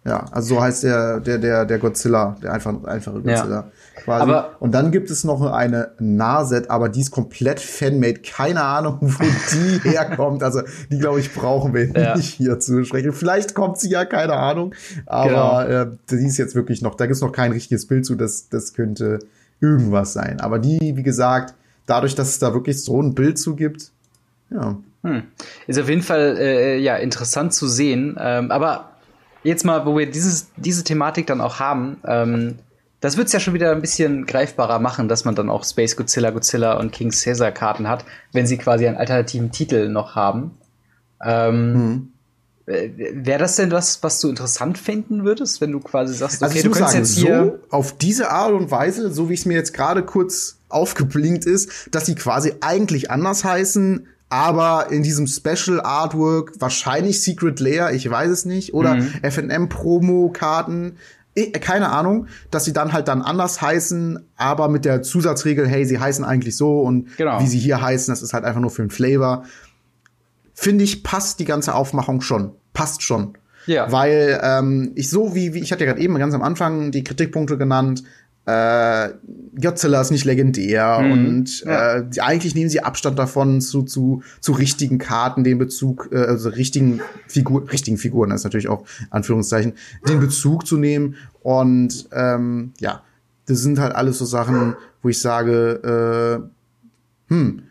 Ja, also so heißt der, der, der, der Godzilla, der einfach, einfache Godzilla. Ja. Quasi. Aber und dann gibt es noch eine Narset, aber die ist komplett fanmade. Keine Ahnung, wo die herkommt. Also die, glaube ich, brauchen wir ja. nicht hier zu sprechen. Vielleicht kommt sie ja, keine Ahnung. Aber genau. äh, die ist jetzt wirklich noch, da gibt es noch kein richtiges Bild zu. Das, das könnte irgendwas sein. Aber die, wie gesagt, dadurch, dass es da wirklich so ein Bild zu gibt, ja. Hm. Ist auf jeden Fall äh, ja interessant zu sehen. Ähm, aber jetzt mal, wo wir dieses, diese Thematik dann auch haben, ähm, das wird's ja schon wieder ein bisschen greifbarer machen, dass man dann auch Space Godzilla, Godzilla und King Caesar Karten hat, wenn sie quasi einen alternativen Titel noch haben. Ähm, mhm. Äh, Wäre das denn was, was du interessant finden würdest, wenn du quasi sagst, okay, also du könntest sagen, jetzt hier so auf diese Art und Weise, so wie es mir jetzt gerade kurz aufgeblinkt ist, dass sie quasi eigentlich anders heißen, aber in diesem Special Artwork wahrscheinlich Secret Layer, ich weiß es nicht, oder mhm. FNM Promo Karten, keine Ahnung, dass sie dann halt dann anders heißen, aber mit der Zusatzregel, hey, sie heißen eigentlich so und genau. wie sie hier heißen, das ist halt einfach nur für den Flavor. Finde ich, passt die ganze Aufmachung schon. Passt schon. Ja. Weil ähm, ich so wie, wie ich hatte ja gerade eben ganz am Anfang die Kritikpunkte genannt, äh, Godzilla ist nicht legendär mhm. und ja. äh, eigentlich nehmen sie Abstand davon zu, zu, zu richtigen Karten, den Bezug, äh, also richtigen, Figur, richtigen Figuren, das ist natürlich auch Anführungszeichen, den Bezug zu nehmen. Und ähm, ja, das sind halt alles so Sachen, wo ich sage, äh, hm,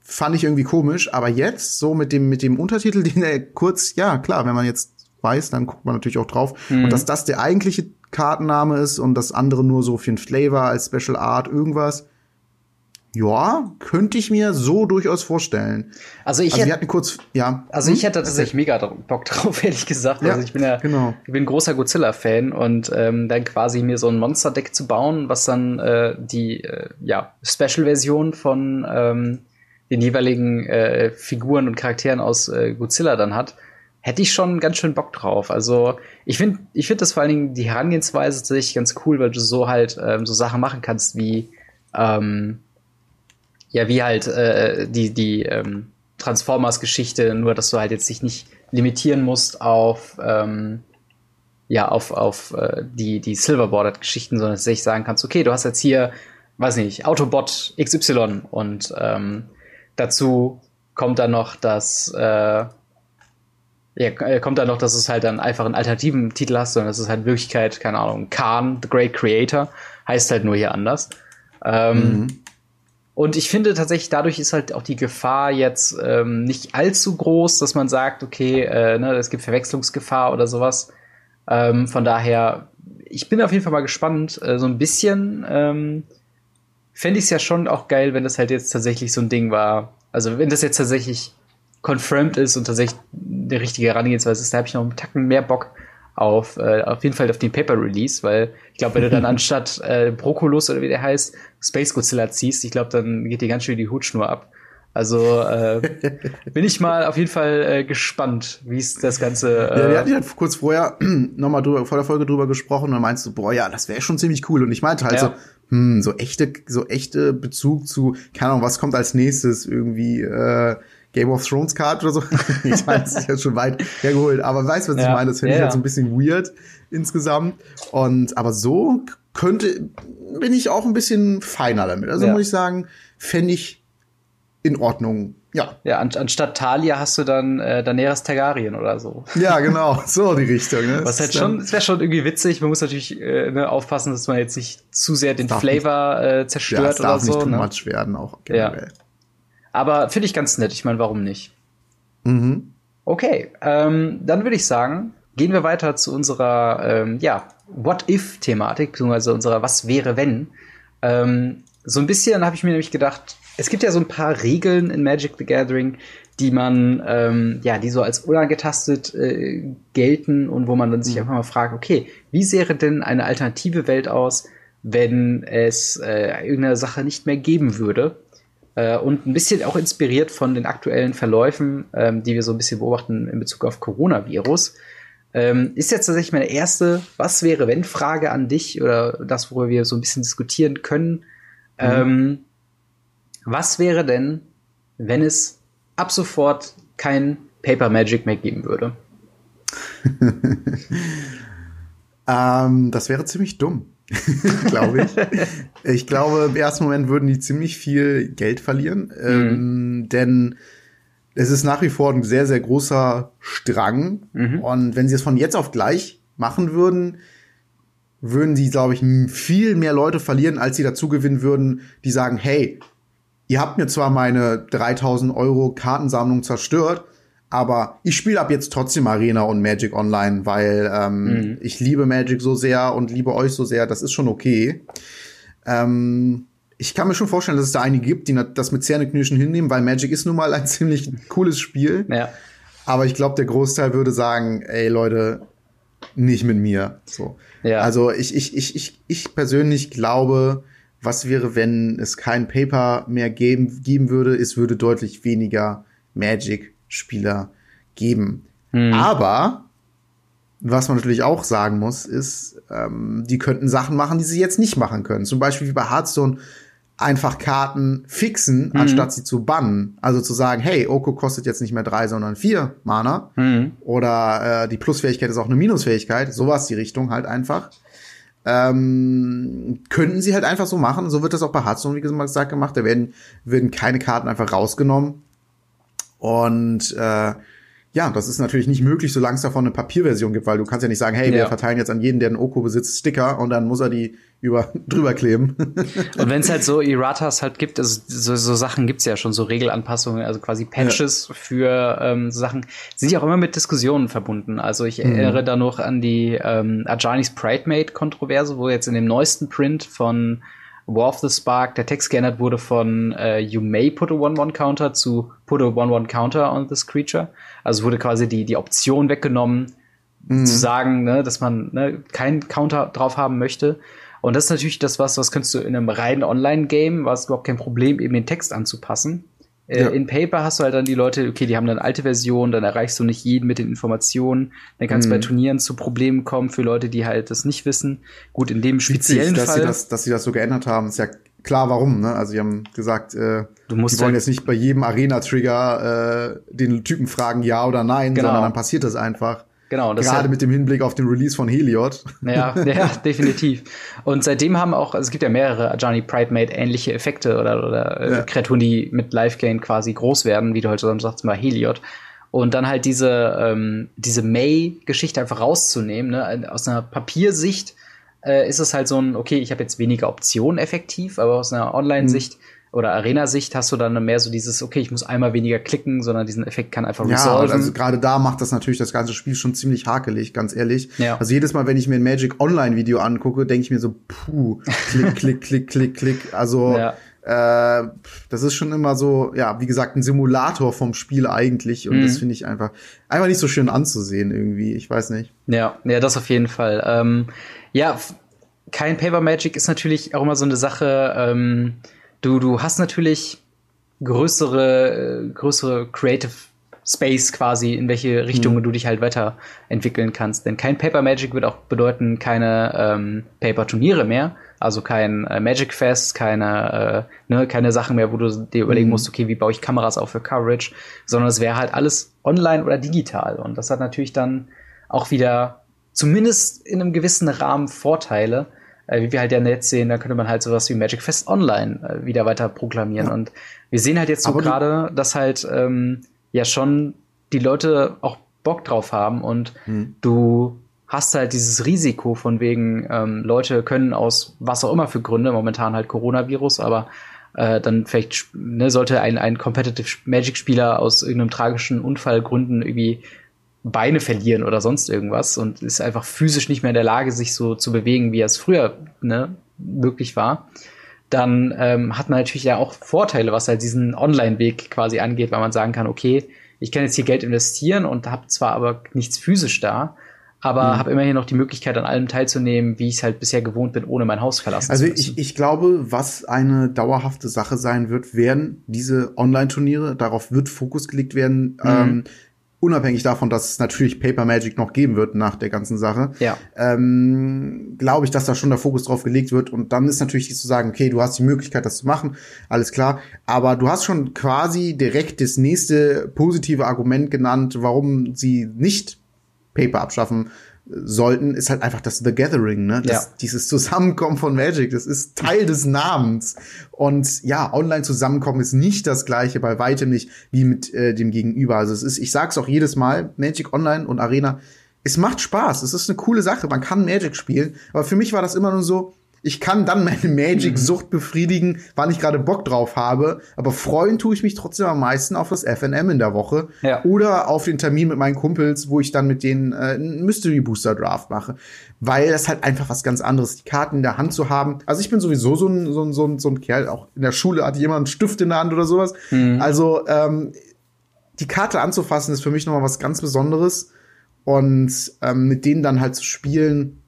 fand ich irgendwie komisch, aber jetzt so mit dem, mit dem Untertitel, den er kurz, ja klar, wenn man jetzt weiß, dann guckt man natürlich auch drauf. Mhm. Und dass das der eigentliche Kartenname ist und das andere nur so für ein Flavor als Special Art irgendwas. Ja, könnte ich mir so durchaus vorstellen. Also ich also wir hatten kurz, ja. Also ich hm? hätte tatsächlich mega Bock drauf, ehrlich gesagt. Ja, also ich bin ja, genau. ich bin ein großer Godzilla-Fan und ähm, dann quasi mir so ein Monster-Deck zu bauen, was dann äh, die äh, ja, Special-Version von ähm, den jeweiligen äh, Figuren und Charakteren aus äh, Godzilla dann hat, hätte ich schon ganz schön Bock drauf. Also ich finde, ich finde das vor allen Dingen die Herangehensweise tatsächlich ganz cool, weil du so halt ähm, so Sachen machen kannst wie ähm, ja wie halt äh, die die ähm, Transformers-Geschichte, nur dass du halt jetzt dich nicht limitieren musst auf ähm, ja auf auf äh, die die Silverboarded-Geschichten, sondern tatsächlich sagen kannst, okay, du hast jetzt hier, weiß nicht, Autobot XY und ähm, dazu kommt dann noch das äh, ja, äh, kommt dann noch, dass es halt dann einfach einen alternativen Titel hast, sondern es ist halt in Wirklichkeit, keine Ahnung, Khan, The Great Creator, heißt halt nur hier anders. Ähm, mhm. Und ich finde tatsächlich, dadurch ist halt auch die Gefahr jetzt ähm, nicht allzu groß, dass man sagt, okay, äh, ne, es gibt Verwechslungsgefahr oder sowas. Ähm, von daher, ich bin auf jeden Fall mal gespannt. Äh, so ein bisschen ähm, fände ich es ja schon auch geil, wenn das halt jetzt tatsächlich so ein Ding war. Also wenn das jetzt tatsächlich confirmed ist und tatsächlich der richtige Herangehensweise ist, da habe ich noch einen Tacken mehr Bock auf, äh, auf jeden Fall auf den Paper-Release, weil ich glaube, wenn du dann anstatt äh, Broculus oder wie der heißt, Space Godzilla ziehst, ich glaube, dann geht dir ganz schön die Hutschnur ab. Also äh, bin ich mal auf jeden Fall äh, gespannt, wie es das Ganze. Äh ja, wir hatten ja kurz vorher nochmal drüber, vor der Folge drüber gesprochen und dann meinst du, boah, ja, das wäre schon ziemlich cool. Und ich meinte halt ja. so, hm, so echte, so echte Bezug zu, keine Ahnung, was kommt als nächstes irgendwie, äh, Game of Thrones Card oder so. ich meine, das ist jetzt schon weit hergeholt, aber weißt, was ja. ich meine? Das finde ja, ich halt so ein bisschen weird insgesamt. Und aber so könnte, bin ich auch ein bisschen feiner damit. Also muss ich sagen, fände ich in Ordnung. Ja. Ja, an, anstatt Talia hast du dann äh, Daenerys Targaryen oder so. Ja, genau, so die Richtung. Ne? Was halt schon, es wäre schon irgendwie witzig. Man muss natürlich äh, ne, aufpassen, dass man jetzt nicht zu sehr den Flavor äh, zerstört ja, es darf oder so. Nicht too ne? much werden auch generell. Ja. Aber finde ich ganz nett. Ich meine, warum nicht? Mhm. Okay, ähm, dann würde ich sagen, gehen wir weiter zu unserer ähm, ja, What-If-Thematik, beziehungsweise unserer Was wäre wenn. Ähm, so ein bisschen habe ich mir nämlich gedacht, es gibt ja so ein paar Regeln in Magic the Gathering, die man, ähm, ja, die so als unangetastet äh, gelten und wo man dann sich mhm. einfach mal fragt, okay, wie sähe denn eine alternative Welt aus, wenn es äh, irgendeine Sache nicht mehr geben würde? Äh, und ein bisschen auch inspiriert von den aktuellen Verläufen, ähm, die wir so ein bisschen beobachten in Bezug auf Coronavirus. Ähm, ist jetzt tatsächlich meine erste Was wäre wenn Frage an dich oder das, worüber wir so ein bisschen diskutieren können. Mhm. Ähm, was wäre denn, wenn es ab sofort kein Paper Magic mehr geben würde? ähm, das wäre ziemlich dumm. glaube ich. ich glaube, im ersten Moment würden die ziemlich viel Geld verlieren, ähm, mhm. denn es ist nach wie vor ein sehr, sehr großer Strang. Mhm. Und wenn sie es von jetzt auf gleich machen würden, würden sie, glaube ich, viel mehr Leute verlieren, als sie dazu gewinnen würden, die sagen, hey, ihr habt mir zwar meine 3000 Euro Kartensammlung zerstört, Aber ich spiele ab jetzt trotzdem Arena und Magic Online, weil ähm, mhm. ich liebe Magic so sehr und liebe euch so sehr. Das ist schon okay. Ähm, ich kann mir schon vorstellen, dass es da einige gibt, die das mit Zähneknirschen hinnehmen, weil Magic ist nun mal ein ziemlich cooles Spiel. Ja. Aber ich glaube, der Großteil würde sagen, ey Leute, nicht mit mir. So. Ja. Also ich, ich, ich, ich, ich persönlich glaube, was wäre, wenn es kein Paper mehr geben, geben würde? Es würde deutlich weniger Magic-Spieler geben. Mhm. Aber was man natürlich auch sagen muss, ist, ähm, die könnten Sachen machen, die sie jetzt nicht machen können. Zum Beispiel wie bei Hearthstone einfach Karten fixen, mhm. anstatt sie zu bannen. Also zu sagen, hey, Oko kostet jetzt nicht mehr drei, sondern vier Mana. Mhm. Oder äh, die Plusfähigkeit ist auch eine Minusfähigkeit. Sowas die Richtung halt einfach. Ähm, könnten sie halt einfach so machen. So wird das auch bei Hearthstone, wie gesagt, gemacht. Da werden, werden keine Karten einfach rausgenommen. Und äh, ja, das ist natürlich nicht möglich, solange es davon eine Papierversion gibt, weil du kannst ja nicht sagen, hey, wir verteilen jetzt an jeden, der einen Oko besitzt, Sticker und dann muss er die über drüber kleben. und wenn es halt so Erratas halt gibt, also so, so Sachen gibt's ja schon, so Regelanpassungen, also quasi Patches ja. für ähm, Sachen, sind ja auch immer mit Diskussionen verbunden. Also ich mhm. erinnere da noch an die ähm, Ajanis Pridemate-Kontroverse, wo jetzt in dem neuesten Print von War of the Spark der Text geändert wurde von äh, You may put a 1-1 Counter zu Put a 1-1 Counter on this creature. Also wurde quasi die, die Option weggenommen, mhm. zu sagen, ne, dass man ne, keinen Counter drauf haben möchte. Und das ist natürlich das was, was kannst du in einem reinen Online-Game, war es überhaupt kein Problem, eben den Text anzupassen. Äh, ja. In Paper hast du halt dann die Leute, okay, die haben dann alte Version, dann erreichst du nicht jeden mit den Informationen. Dann kann es mhm. bei Turnieren zu Problemen kommen für Leute, die halt das nicht wissen. Gut, in dem speziellen Witzig, dass Fall. Sie das, dass sie das so geändert haben, ist ja klar, warum. Ne? Also sie haben gesagt, äh, du musst die wollen jetzt nicht bei jedem Arena-Trigger äh, den Typen fragen, ja oder nein, genau. sondern dann passiert das einfach. Genau. Das Gerade mit dem Hinblick auf den Release von Heliod. Ja, ja, definitiv. Und seitdem haben auch, also es gibt ja mehrere Ajani Pride Made ähnliche Effekte oder, oder äh, ja. Kreaturen, die mit Live Gain quasi groß werden, wie du heute sagst, mal Heliod. Und dann halt diese, ähm, diese May-Geschichte einfach rauszunehmen, ne? aus einer Papiersicht äh, ist es halt so ein, okay, ich habe jetzt weniger Optionen effektiv, aber aus einer Online-Sicht mhm. Oder Arena-Sicht hast du dann mehr so dieses, okay, ich muss einmal weniger klicken, sondern diesen Effekt kann einfach ja, resolven. also gerade da macht das natürlich das ganze Spiel schon ziemlich hakelig, ganz ehrlich. Ja. Also jedes Mal, wenn ich mir ein Magic Online-Video angucke, denke ich mir so, puh, klick, klick, klick, klick, klick. Also ja. Äh, das ist schon immer so, ja, wie gesagt, ein Simulator vom Spiel eigentlich. Und mhm. das finde ich einfach, einfach nicht so schön anzusehen irgendwie. Ich weiß nicht. Ja, ja, das auf jeden Fall. Ähm, ja, kein Paper Magic ist natürlich auch immer so eine Sache. Ähm, du, du hast natürlich größere, äh, größere Creative Space quasi, in welche Richtung mhm. du dich halt weiterentwickeln kannst. Denn kein Paper Magic wird auch bedeuten, keine ähm, Paper Turniere mehr. Also kein äh, Magic Fest, keine, äh, ne, keine Sachen mehr, wo du dir überlegen mhm. musst, okay, wie baue ich Kameras auf für Coverage, sondern es wäre halt alles online oder digital. Und das hat natürlich dann auch wieder zumindest in einem gewissen Rahmen Vorteile, äh, wie wir halt ja jetzt sehen, da könnte man halt sowas wie Magic Fest Online äh, wieder weiter proklamieren. Ja. Und wir sehen halt jetzt so gerade, dass halt ähm, ja schon die Leute auch Bock drauf haben und hm. du hast halt dieses Risiko von wegen, ähm, Leute können aus was auch immer für Gründe, momentan halt Coronavirus, aber äh, dann vielleicht ne, sollte ein, ein Competitive Magic-Spieler aus irgendeinem tragischen Unfall gründen irgendwie Beine verlieren oder sonst irgendwas und ist einfach physisch nicht mehr in der Lage, sich so zu bewegen, wie es früher ne, möglich war, dann ähm, hat man natürlich ja auch Vorteile, was halt diesen Online-Weg quasi angeht, weil man sagen kann, okay, ich kann jetzt hier Geld investieren und habe zwar aber nichts physisch da, aber mhm. habe immerhin noch die Möglichkeit, an allem teilzunehmen, wie ich es halt bisher gewohnt bin, ohne mein Haus verlassen also zu müssen. Also ich, ich glaube, was eine dauerhafte Sache sein wird, werden diese Online-Turniere, darauf wird Fokus gelegt werden, mhm. ähm, unabhängig davon, dass es natürlich Paper Magic noch geben wird nach der ganzen Sache, ja. ähm, glaube ich, dass da schon der Fokus drauf gelegt wird. Und dann ist natürlich zu sagen, okay, du hast die Möglichkeit, das zu machen, alles klar. Aber du hast schon quasi direkt das nächste positive Argument genannt, warum sie nicht Paper abschaffen sollten, ist halt einfach das The Gathering, ne? Das, ja. Dieses Zusammenkommen von Magic, das ist Teil des Namens. Und ja, online zusammenkommen ist nicht das gleiche, bei weitem nicht, wie mit äh, dem Gegenüber. Also es ist, ich sag's auch jedes Mal, Magic Online und Arena, es macht Spaß, es ist eine coole Sache, man kann Magic spielen, aber für mich war das immer nur so, ich kann dann meine Magic-Sucht befriedigen, wann ich gerade Bock drauf habe. Aber freuen tue ich mich trotzdem am meisten auf das FNM in der Woche. Ja. Oder auf den Termin mit meinen Kumpels, wo ich dann mit denen äh, einen Mystery Booster Draft mache. Weil das halt einfach was ganz anderes, die Karten in der Hand zu haben. Also ich bin sowieso so ein, so ein, so ein, so ein Kerl, auch in der Schule hatte jemand einen Stift in der Hand oder sowas. Mhm. Also ähm, die Karte anzufassen ist für mich nochmal was ganz Besonderes. Und ähm, mit denen dann halt zu spielen,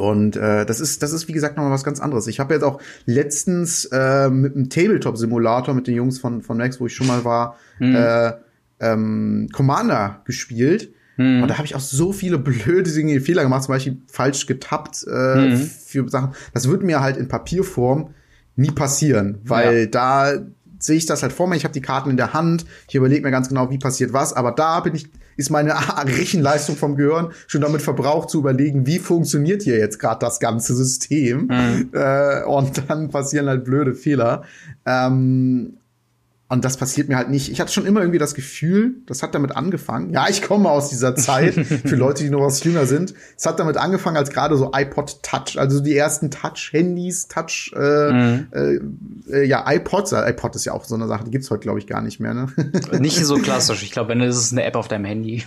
und äh, das ist, das ist wie gesagt nochmal was ganz anderes. Ich habe jetzt auch letztens äh, mit einem Tabletop-Simulator mit den Jungs von, von Max, wo ich schon mal war, mhm. äh, ähm, Commander gespielt. Mhm. Und da habe ich auch so viele blöde Dinge, Fehler gemacht, zum Beispiel falsch getappt äh, mhm. für Sachen. Das wird mir halt in Papierform nie passieren, weil ja. da sehe ich das halt vor mir. Ich habe die Karten in der Hand. Ich überlege mir ganz genau, wie passiert was. Aber da bin ich ist meine Rechenleistung vom Gehirn schon damit verbraucht zu überlegen, wie funktioniert hier jetzt gerade das ganze System. Mhm. Äh, und dann passieren halt blöde Fehler. Ähm, und das passiert mir halt nicht. Ich hatte schon immer irgendwie das Gefühl, das hat damit angefangen. Ja, ich komme aus dieser Zeit, für Leute, die noch was jünger sind. Es hat damit angefangen, als gerade so iPod Touch, also die ersten Touch-Handys, Touch, äh, mhm. äh, äh, ja, iPods, äh, iPod ist ja auch so eine Sache, die gibt's heute, glaube ich, gar nicht mehr, ne? nicht so klassisch. Ich glaube, wenn ist eine App auf deinem Handy.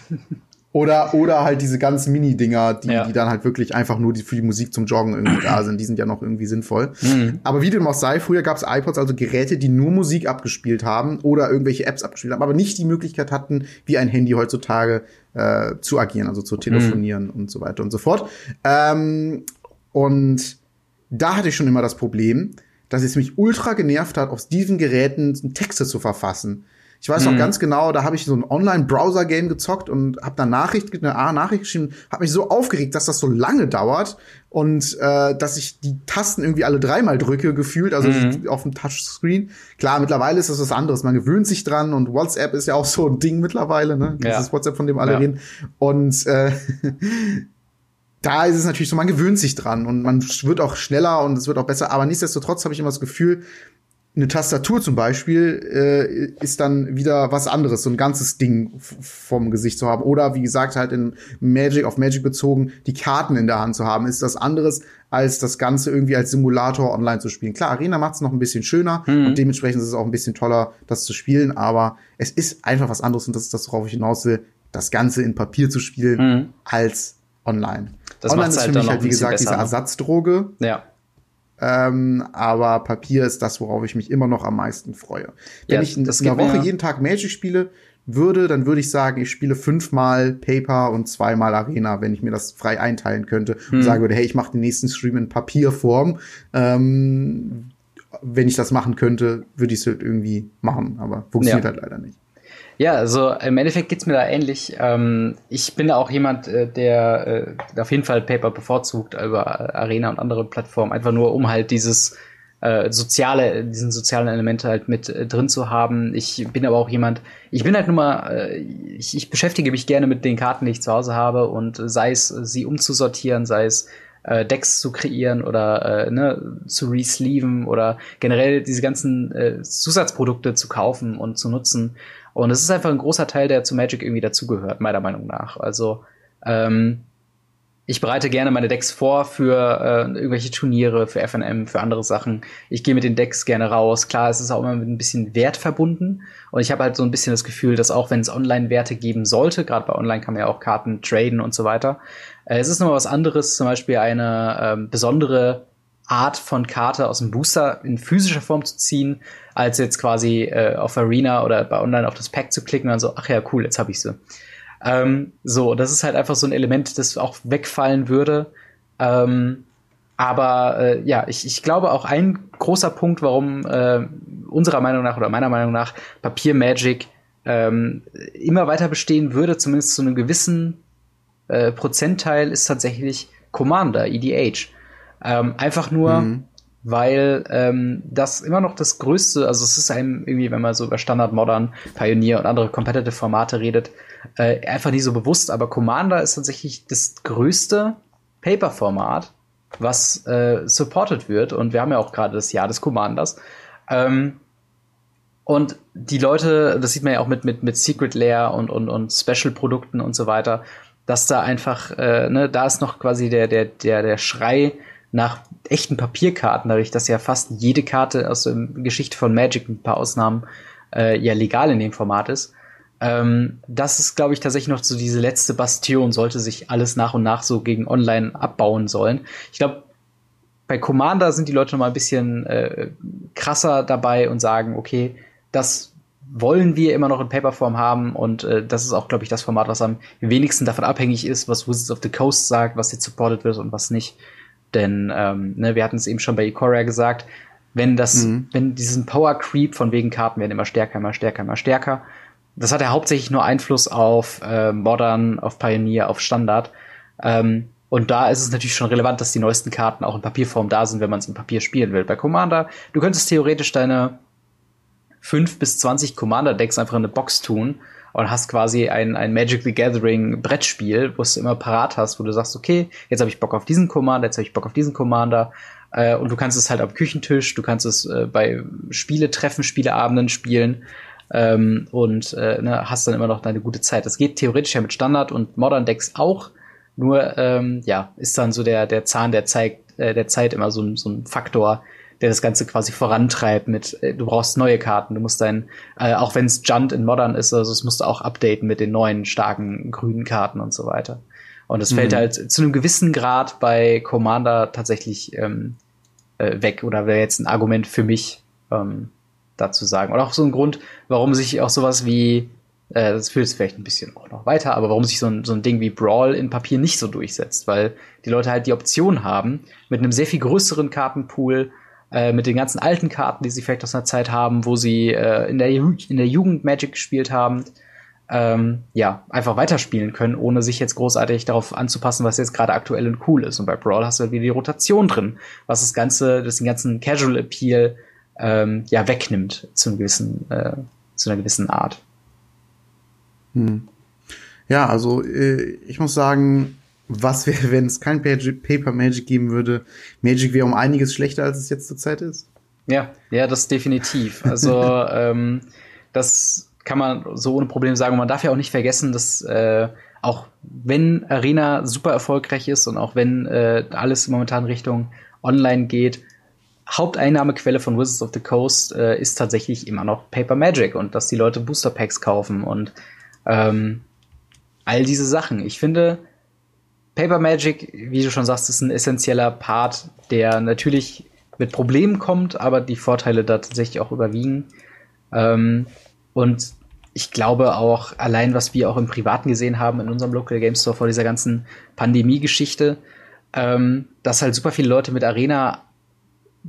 Oder, oder halt diese ganzen Mini-Dinger, die, ja. die dann halt wirklich einfach nur die, für die Musik zum Joggen irgendwie da sind. Die sind ja noch irgendwie sinnvoll. Mhm. Aber wie dem auch sei, früher gab es iPods, also Geräte, die nur Musik abgespielt haben oder irgendwelche Apps abgespielt haben, aber nicht die Möglichkeit hatten, wie ein Handy heutzutage äh, zu agieren, also zu telefonieren mhm. und so weiter und so fort. Ähm, und da hatte ich schon immer das Problem, dass es mich ultra genervt hat, aus diesen Geräten Texte zu verfassen. Ich weiß noch mhm. ganz genau, da habe ich so ein Online-Browser-Game gezockt und habe da Nachricht, eine A-Nachricht geschrieben, habe mich so aufgeregt, dass das so lange dauert und äh, dass ich die Tasten irgendwie alle dreimal drücke, gefühlt, also mhm. auf dem Touchscreen. Klar, mittlerweile ist das was anderes. Man gewöhnt sich dran und WhatsApp ist ja auch so ein Ding mittlerweile, ne? Ja. Das ist WhatsApp, von dem alle ja. reden. Und äh, da ist es natürlich so, man gewöhnt sich dran und man wird auch schneller und es wird auch besser. Aber nichtsdestotrotz habe ich immer das Gefühl, eine Tastatur zum Beispiel äh, ist dann wieder was anderes, so ein ganzes Ding vom Gesicht zu haben. Oder wie gesagt, halt in Magic, auf Magic bezogen, die Karten in der Hand zu haben, ist das anderes, als das Ganze irgendwie als Simulator online zu spielen. Klar, Arena macht es noch ein bisschen schöner mhm. und dementsprechend ist es auch ein bisschen toller, das zu spielen, aber es ist einfach was anderes und das ist das, worauf ich hinaus will, das Ganze in Papier zu spielen mhm. als online. Das online ist halt für mich halt, wie gesagt, besser, diese ne? Ersatzdroge. Ja ähm, aber Papier ist das, worauf ich mich immer noch am meisten freue. Wenn ja, ich in einer Woche jeden Tag Magic spiele würde, dann würde ich sagen, ich spiele fünfmal Paper und zweimal Arena, wenn ich mir das frei einteilen könnte hm. und sagen würde, hey, ich mache den nächsten Stream in Papierform. Ähm, wenn ich das machen könnte, würde ich es halt irgendwie machen, aber funktioniert ja. halt leider nicht. Ja, also im Endeffekt geht's mir da ähnlich. Ähm, ich bin auch jemand, äh, der äh, auf jeden Fall Paper bevorzugt über Arena und andere Plattformen, einfach nur um halt dieses äh, soziale, diesen sozialen Elemente halt mit äh, drin zu haben. Ich bin aber auch jemand, ich bin halt nur mal, äh, ich, ich beschäftige mich gerne mit den Karten, die ich zu Hause habe und sei es sie umzusortieren, sei es äh, Decks zu kreieren oder äh, ne, zu resleeven oder generell diese ganzen äh, Zusatzprodukte zu kaufen und zu nutzen. Und es ist einfach ein großer Teil, der zu Magic irgendwie dazugehört, meiner Meinung nach. Also ähm, ich bereite gerne meine Decks vor für äh, irgendwelche Turniere, für FNM, für andere Sachen. Ich gehe mit den Decks gerne raus. Klar, es ist auch immer mit ein bisschen Wert verbunden. Und ich habe halt so ein bisschen das Gefühl, dass auch wenn es Online-Werte geben sollte, gerade bei Online kann man ja auch Karten traden und so weiter, äh, es ist nochmal was anderes, zum Beispiel eine ähm, besondere Art von Karte aus dem Booster in physischer Form zu ziehen, als jetzt quasi äh, auf Arena oder bei Online auf das Pack zu klicken und dann so, ach ja, cool, jetzt habe ich sie. Ähm, so, das ist halt einfach so ein Element, das auch wegfallen würde. Ähm, aber äh, ja, ich, ich glaube auch ein großer Punkt, warum äh, unserer Meinung nach oder meiner Meinung nach Papier Magic ähm, immer weiter bestehen würde, zumindest zu einem gewissen äh, Prozentteil, ist tatsächlich Commander, EDH. Ähm, einfach nur, mhm. weil ähm, das immer noch das größte, also es ist einem irgendwie, wenn man so über Standard, Modern, Pioneer und andere Competitive-Formate redet, äh, einfach nicht so bewusst, aber Commander ist tatsächlich das größte Paper-Format, was äh, supported wird. Und wir haben ja auch gerade das Jahr des Commanders. Ähm, und die Leute, das sieht man ja auch mit, mit, mit Secret Lair und, und, und Special-Produkten und so weiter, dass da einfach, äh, ne, da ist noch quasi der, der, der, der Schrei nach echten Papierkarten, dadurch, dass ja fast jede Karte aus der Geschichte von Magic, ein paar Ausnahmen, äh, ja legal in dem Format ist. Ähm, das ist, glaube ich, tatsächlich noch so diese letzte Bastion, sollte sich alles nach und nach so gegen Online abbauen sollen. Ich glaube, bei Commander sind die Leute noch mal ein bisschen äh, krasser dabei und sagen, okay, das wollen wir immer noch in Paperform haben und äh, das ist auch, glaube ich, das Format, was am wenigsten davon abhängig ist, was Wizards of the Coast sagt, was jetzt supported wird und was nicht. Denn ähm, ne, wir hatten es eben schon bei Ikoria gesagt, wenn das, mhm. wenn diesen Power Creep von wegen Karten werden immer stärker, immer stärker, immer stärker, das hat ja hauptsächlich nur Einfluss auf äh, Modern, auf Pioneer, auf Standard. Ähm, und da ist es natürlich schon relevant, dass die neuesten Karten auch in Papierform da sind, wenn man es in Papier spielen will. Bei Commander, du könntest theoretisch deine 5 bis 20 Commander-Decks einfach in eine Box tun und hast quasi ein, ein Magic the Gathering Brettspiel, wo du immer parat hast, wo du sagst, okay, jetzt habe ich Bock auf diesen Commander, jetzt habe ich Bock auf diesen Commander. Äh, und du kannst es halt am Küchentisch, du kannst es äh, bei Spieletreffen, Spieleabenden spielen ähm, und äh, ne, hast dann immer noch deine gute Zeit. Das geht theoretisch ja mit Standard und Modern Decks auch. Nur ähm, ja, ist dann so der, der Zahn der Zeit, äh, der Zeit immer so, so ein Faktor, der das Ganze quasi vorantreibt mit, äh, du brauchst neue Karten, du musst dein, äh, auch wenn es Junt in Modern ist, also es musst du auch updaten mit den neuen starken grünen Karten und so weiter. Und es mhm. fällt halt zu einem gewissen Grad bei Commander tatsächlich ähm, äh, weg oder wäre jetzt ein Argument für mich ähm, dazu sagen. Und auch so ein Grund, warum sich auch sowas wie, äh, das führt jetzt vielleicht ein bisschen auch noch weiter, aber warum sich so ein, so ein Ding wie Brawl in Papier nicht so durchsetzt, weil die Leute halt die Option haben, mit einem sehr viel größeren Kartenpool äh, mit den ganzen alten Karten, die sie vielleicht aus einer Zeit haben, wo sie äh, in, der in der Jugend Magic gespielt haben, ähm, ja, einfach weiterspielen können, ohne sich jetzt großartig darauf anzupassen, was jetzt gerade aktuell und cool ist. Und bei Brawl hast du halt wieder die Rotation drin, was das Ganze, das den ganzen Casual Appeal ähm, ja wegnimmt zu, einem gewissen, äh, zu einer gewissen Art. Hm. Ja, also äh, ich muss sagen, was wäre, wenn es kein Paper Magic geben würde? Magic wäre um einiges schlechter, als es jetzt zurzeit ist. Ja, ja, das definitiv. Also ähm, das kann man so ohne Probleme sagen. Und man darf ja auch nicht vergessen, dass äh, auch wenn Arena super erfolgreich ist und auch wenn äh, alles momentan Richtung Online geht, Haupteinnahmequelle von Wizards of the Coast äh, ist tatsächlich immer noch Paper Magic und dass die Leute Booster Packs kaufen und ähm, all diese Sachen. Ich finde, Paper Magic, wie du schon sagst, ist ein essentieller Part, der natürlich mit Problemen kommt, aber die Vorteile da tatsächlich auch überwiegen. Ähm, und ich glaube auch, allein was wir auch im Privaten gesehen haben, in unserem Local Game Store vor dieser ganzen Pandemie-Geschichte, ähm, dass halt super viele Leute mit Arena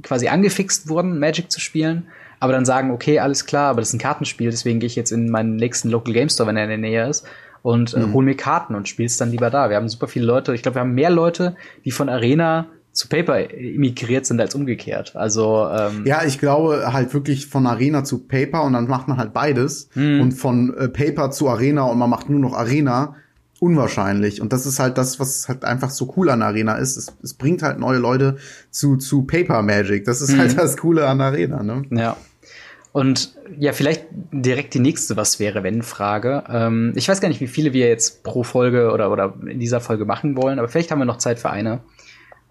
quasi angefixt wurden, Magic zu spielen, aber dann sagen, okay, alles klar, aber das ist ein Kartenspiel, deswegen gehe ich jetzt in meinen nächsten Local Game Store, wenn er in der Nähe ist und äh, mhm. hol mir Karten und spiel's dann lieber da. Wir haben super viele Leute, ich glaube, wir haben mehr Leute, die von Arena zu Paper emigriert sind als umgekehrt. Also ähm ja, ich glaube halt wirklich von Arena zu Paper und dann macht man halt beides mhm. und von äh, Paper zu Arena und man macht nur noch Arena unwahrscheinlich und das ist halt das, was halt einfach so cool an Arena ist. Es, es bringt halt neue Leute zu zu Paper Magic. Das ist halt mhm. halt das Coole an Arena, ne? Ja. Und ja, vielleicht direkt die nächste Was wäre, wenn Frage. Ähm, ich weiß gar nicht, wie viele wir jetzt pro Folge oder, oder in dieser Folge machen wollen, aber vielleicht haben wir noch Zeit für eine.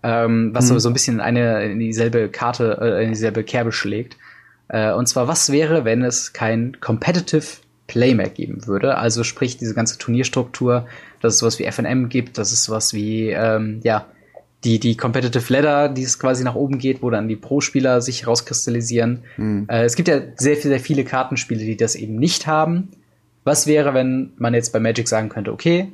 Ähm, was hm. so ein bisschen eine in dieselbe Karte, äh, in dieselbe Kerbe schlägt. Äh, und zwar, was wäre, wenn es kein Competitive Play mehr geben würde? Also sprich, diese ganze Turnierstruktur, dass es sowas wie FNM gibt, dass es sowas wie, ähm, ja, die, die Competitive Ladder, die es quasi nach oben geht, wo dann die Pro-Spieler sich rauskristallisieren. Mhm. Äh, es gibt ja sehr, sehr viele Kartenspiele, die das eben nicht haben. Was wäre, wenn man jetzt bei Magic sagen könnte, okay,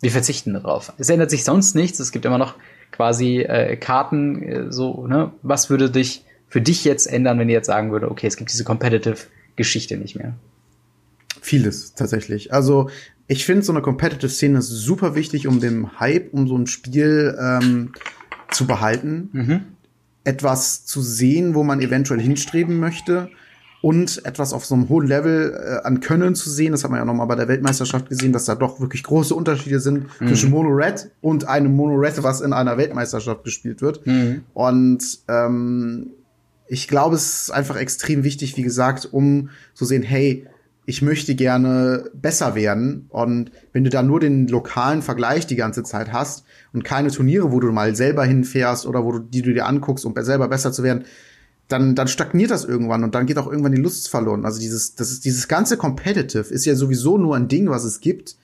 wir verzichten darauf. Es ändert sich sonst nichts. Es gibt immer noch quasi äh, Karten, äh, so, ne? Was würde dich für dich jetzt ändern, wenn ihr jetzt sagen würde, okay, es gibt diese Competitive-Geschichte nicht mehr? Vieles tatsächlich. Also ich finde, so eine Competitive-Szene ist super wichtig, um den Hype, um so ein Spiel ähm, zu behalten. Mhm. Etwas zu sehen, wo man eventuell hinstreben möchte. Und etwas auf so einem hohen Level äh, an Können zu sehen. Das hat man ja noch mal bei der Weltmeisterschaft gesehen, dass da doch wirklich große Unterschiede sind mhm. zwischen Mono Red und einem Mono Red, was in einer Weltmeisterschaft gespielt wird. Mhm. Und ähm, ich glaube, es ist einfach extrem wichtig, wie gesagt, um zu sehen, hey, ich möchte gerne besser werden. Und wenn du da nur den lokalen Vergleich die ganze Zeit hast und keine Turniere, wo du mal selber hinfährst oder wo du, die du dir anguckst, um selber besser zu werden, dann, dann stagniert das irgendwann und dann geht auch irgendwann die Lust verloren. Also dieses, das ist, dieses ganze Competitive ist ja sowieso nur ein Ding, was es gibt,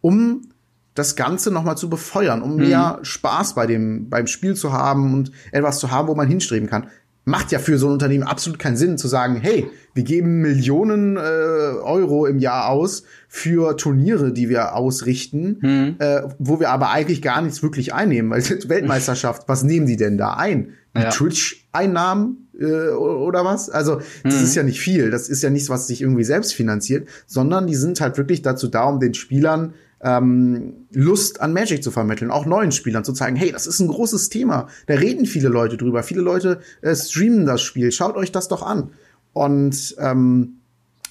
um das Ganze nochmal zu befeuern, um mhm. mehr Spaß bei dem, beim Spiel zu haben und etwas zu haben, wo man hinstreben kann macht ja für so ein Unternehmen absolut keinen Sinn zu sagen, hey, wir geben Millionen äh, Euro im Jahr aus für Turniere, die wir ausrichten, hm. äh, wo wir aber eigentlich gar nichts wirklich einnehmen. Weil Weltmeisterschaft, was nehmen die denn da ein? Ja. Twitch-Einnahmen äh, oder was? Also das hm. ist ja nicht viel. Das ist ja nichts, was sich irgendwie selbst finanziert, sondern die sind halt wirklich dazu da, um den Spielern ähm, Lust an Magic zu vermitteln, auch neuen Spielern zu zeigen, hey, das ist ein großes Thema. Da reden viele Leute drüber. Viele Leute äh, streamen das Spiel. Schaut euch das doch an. Und ähm,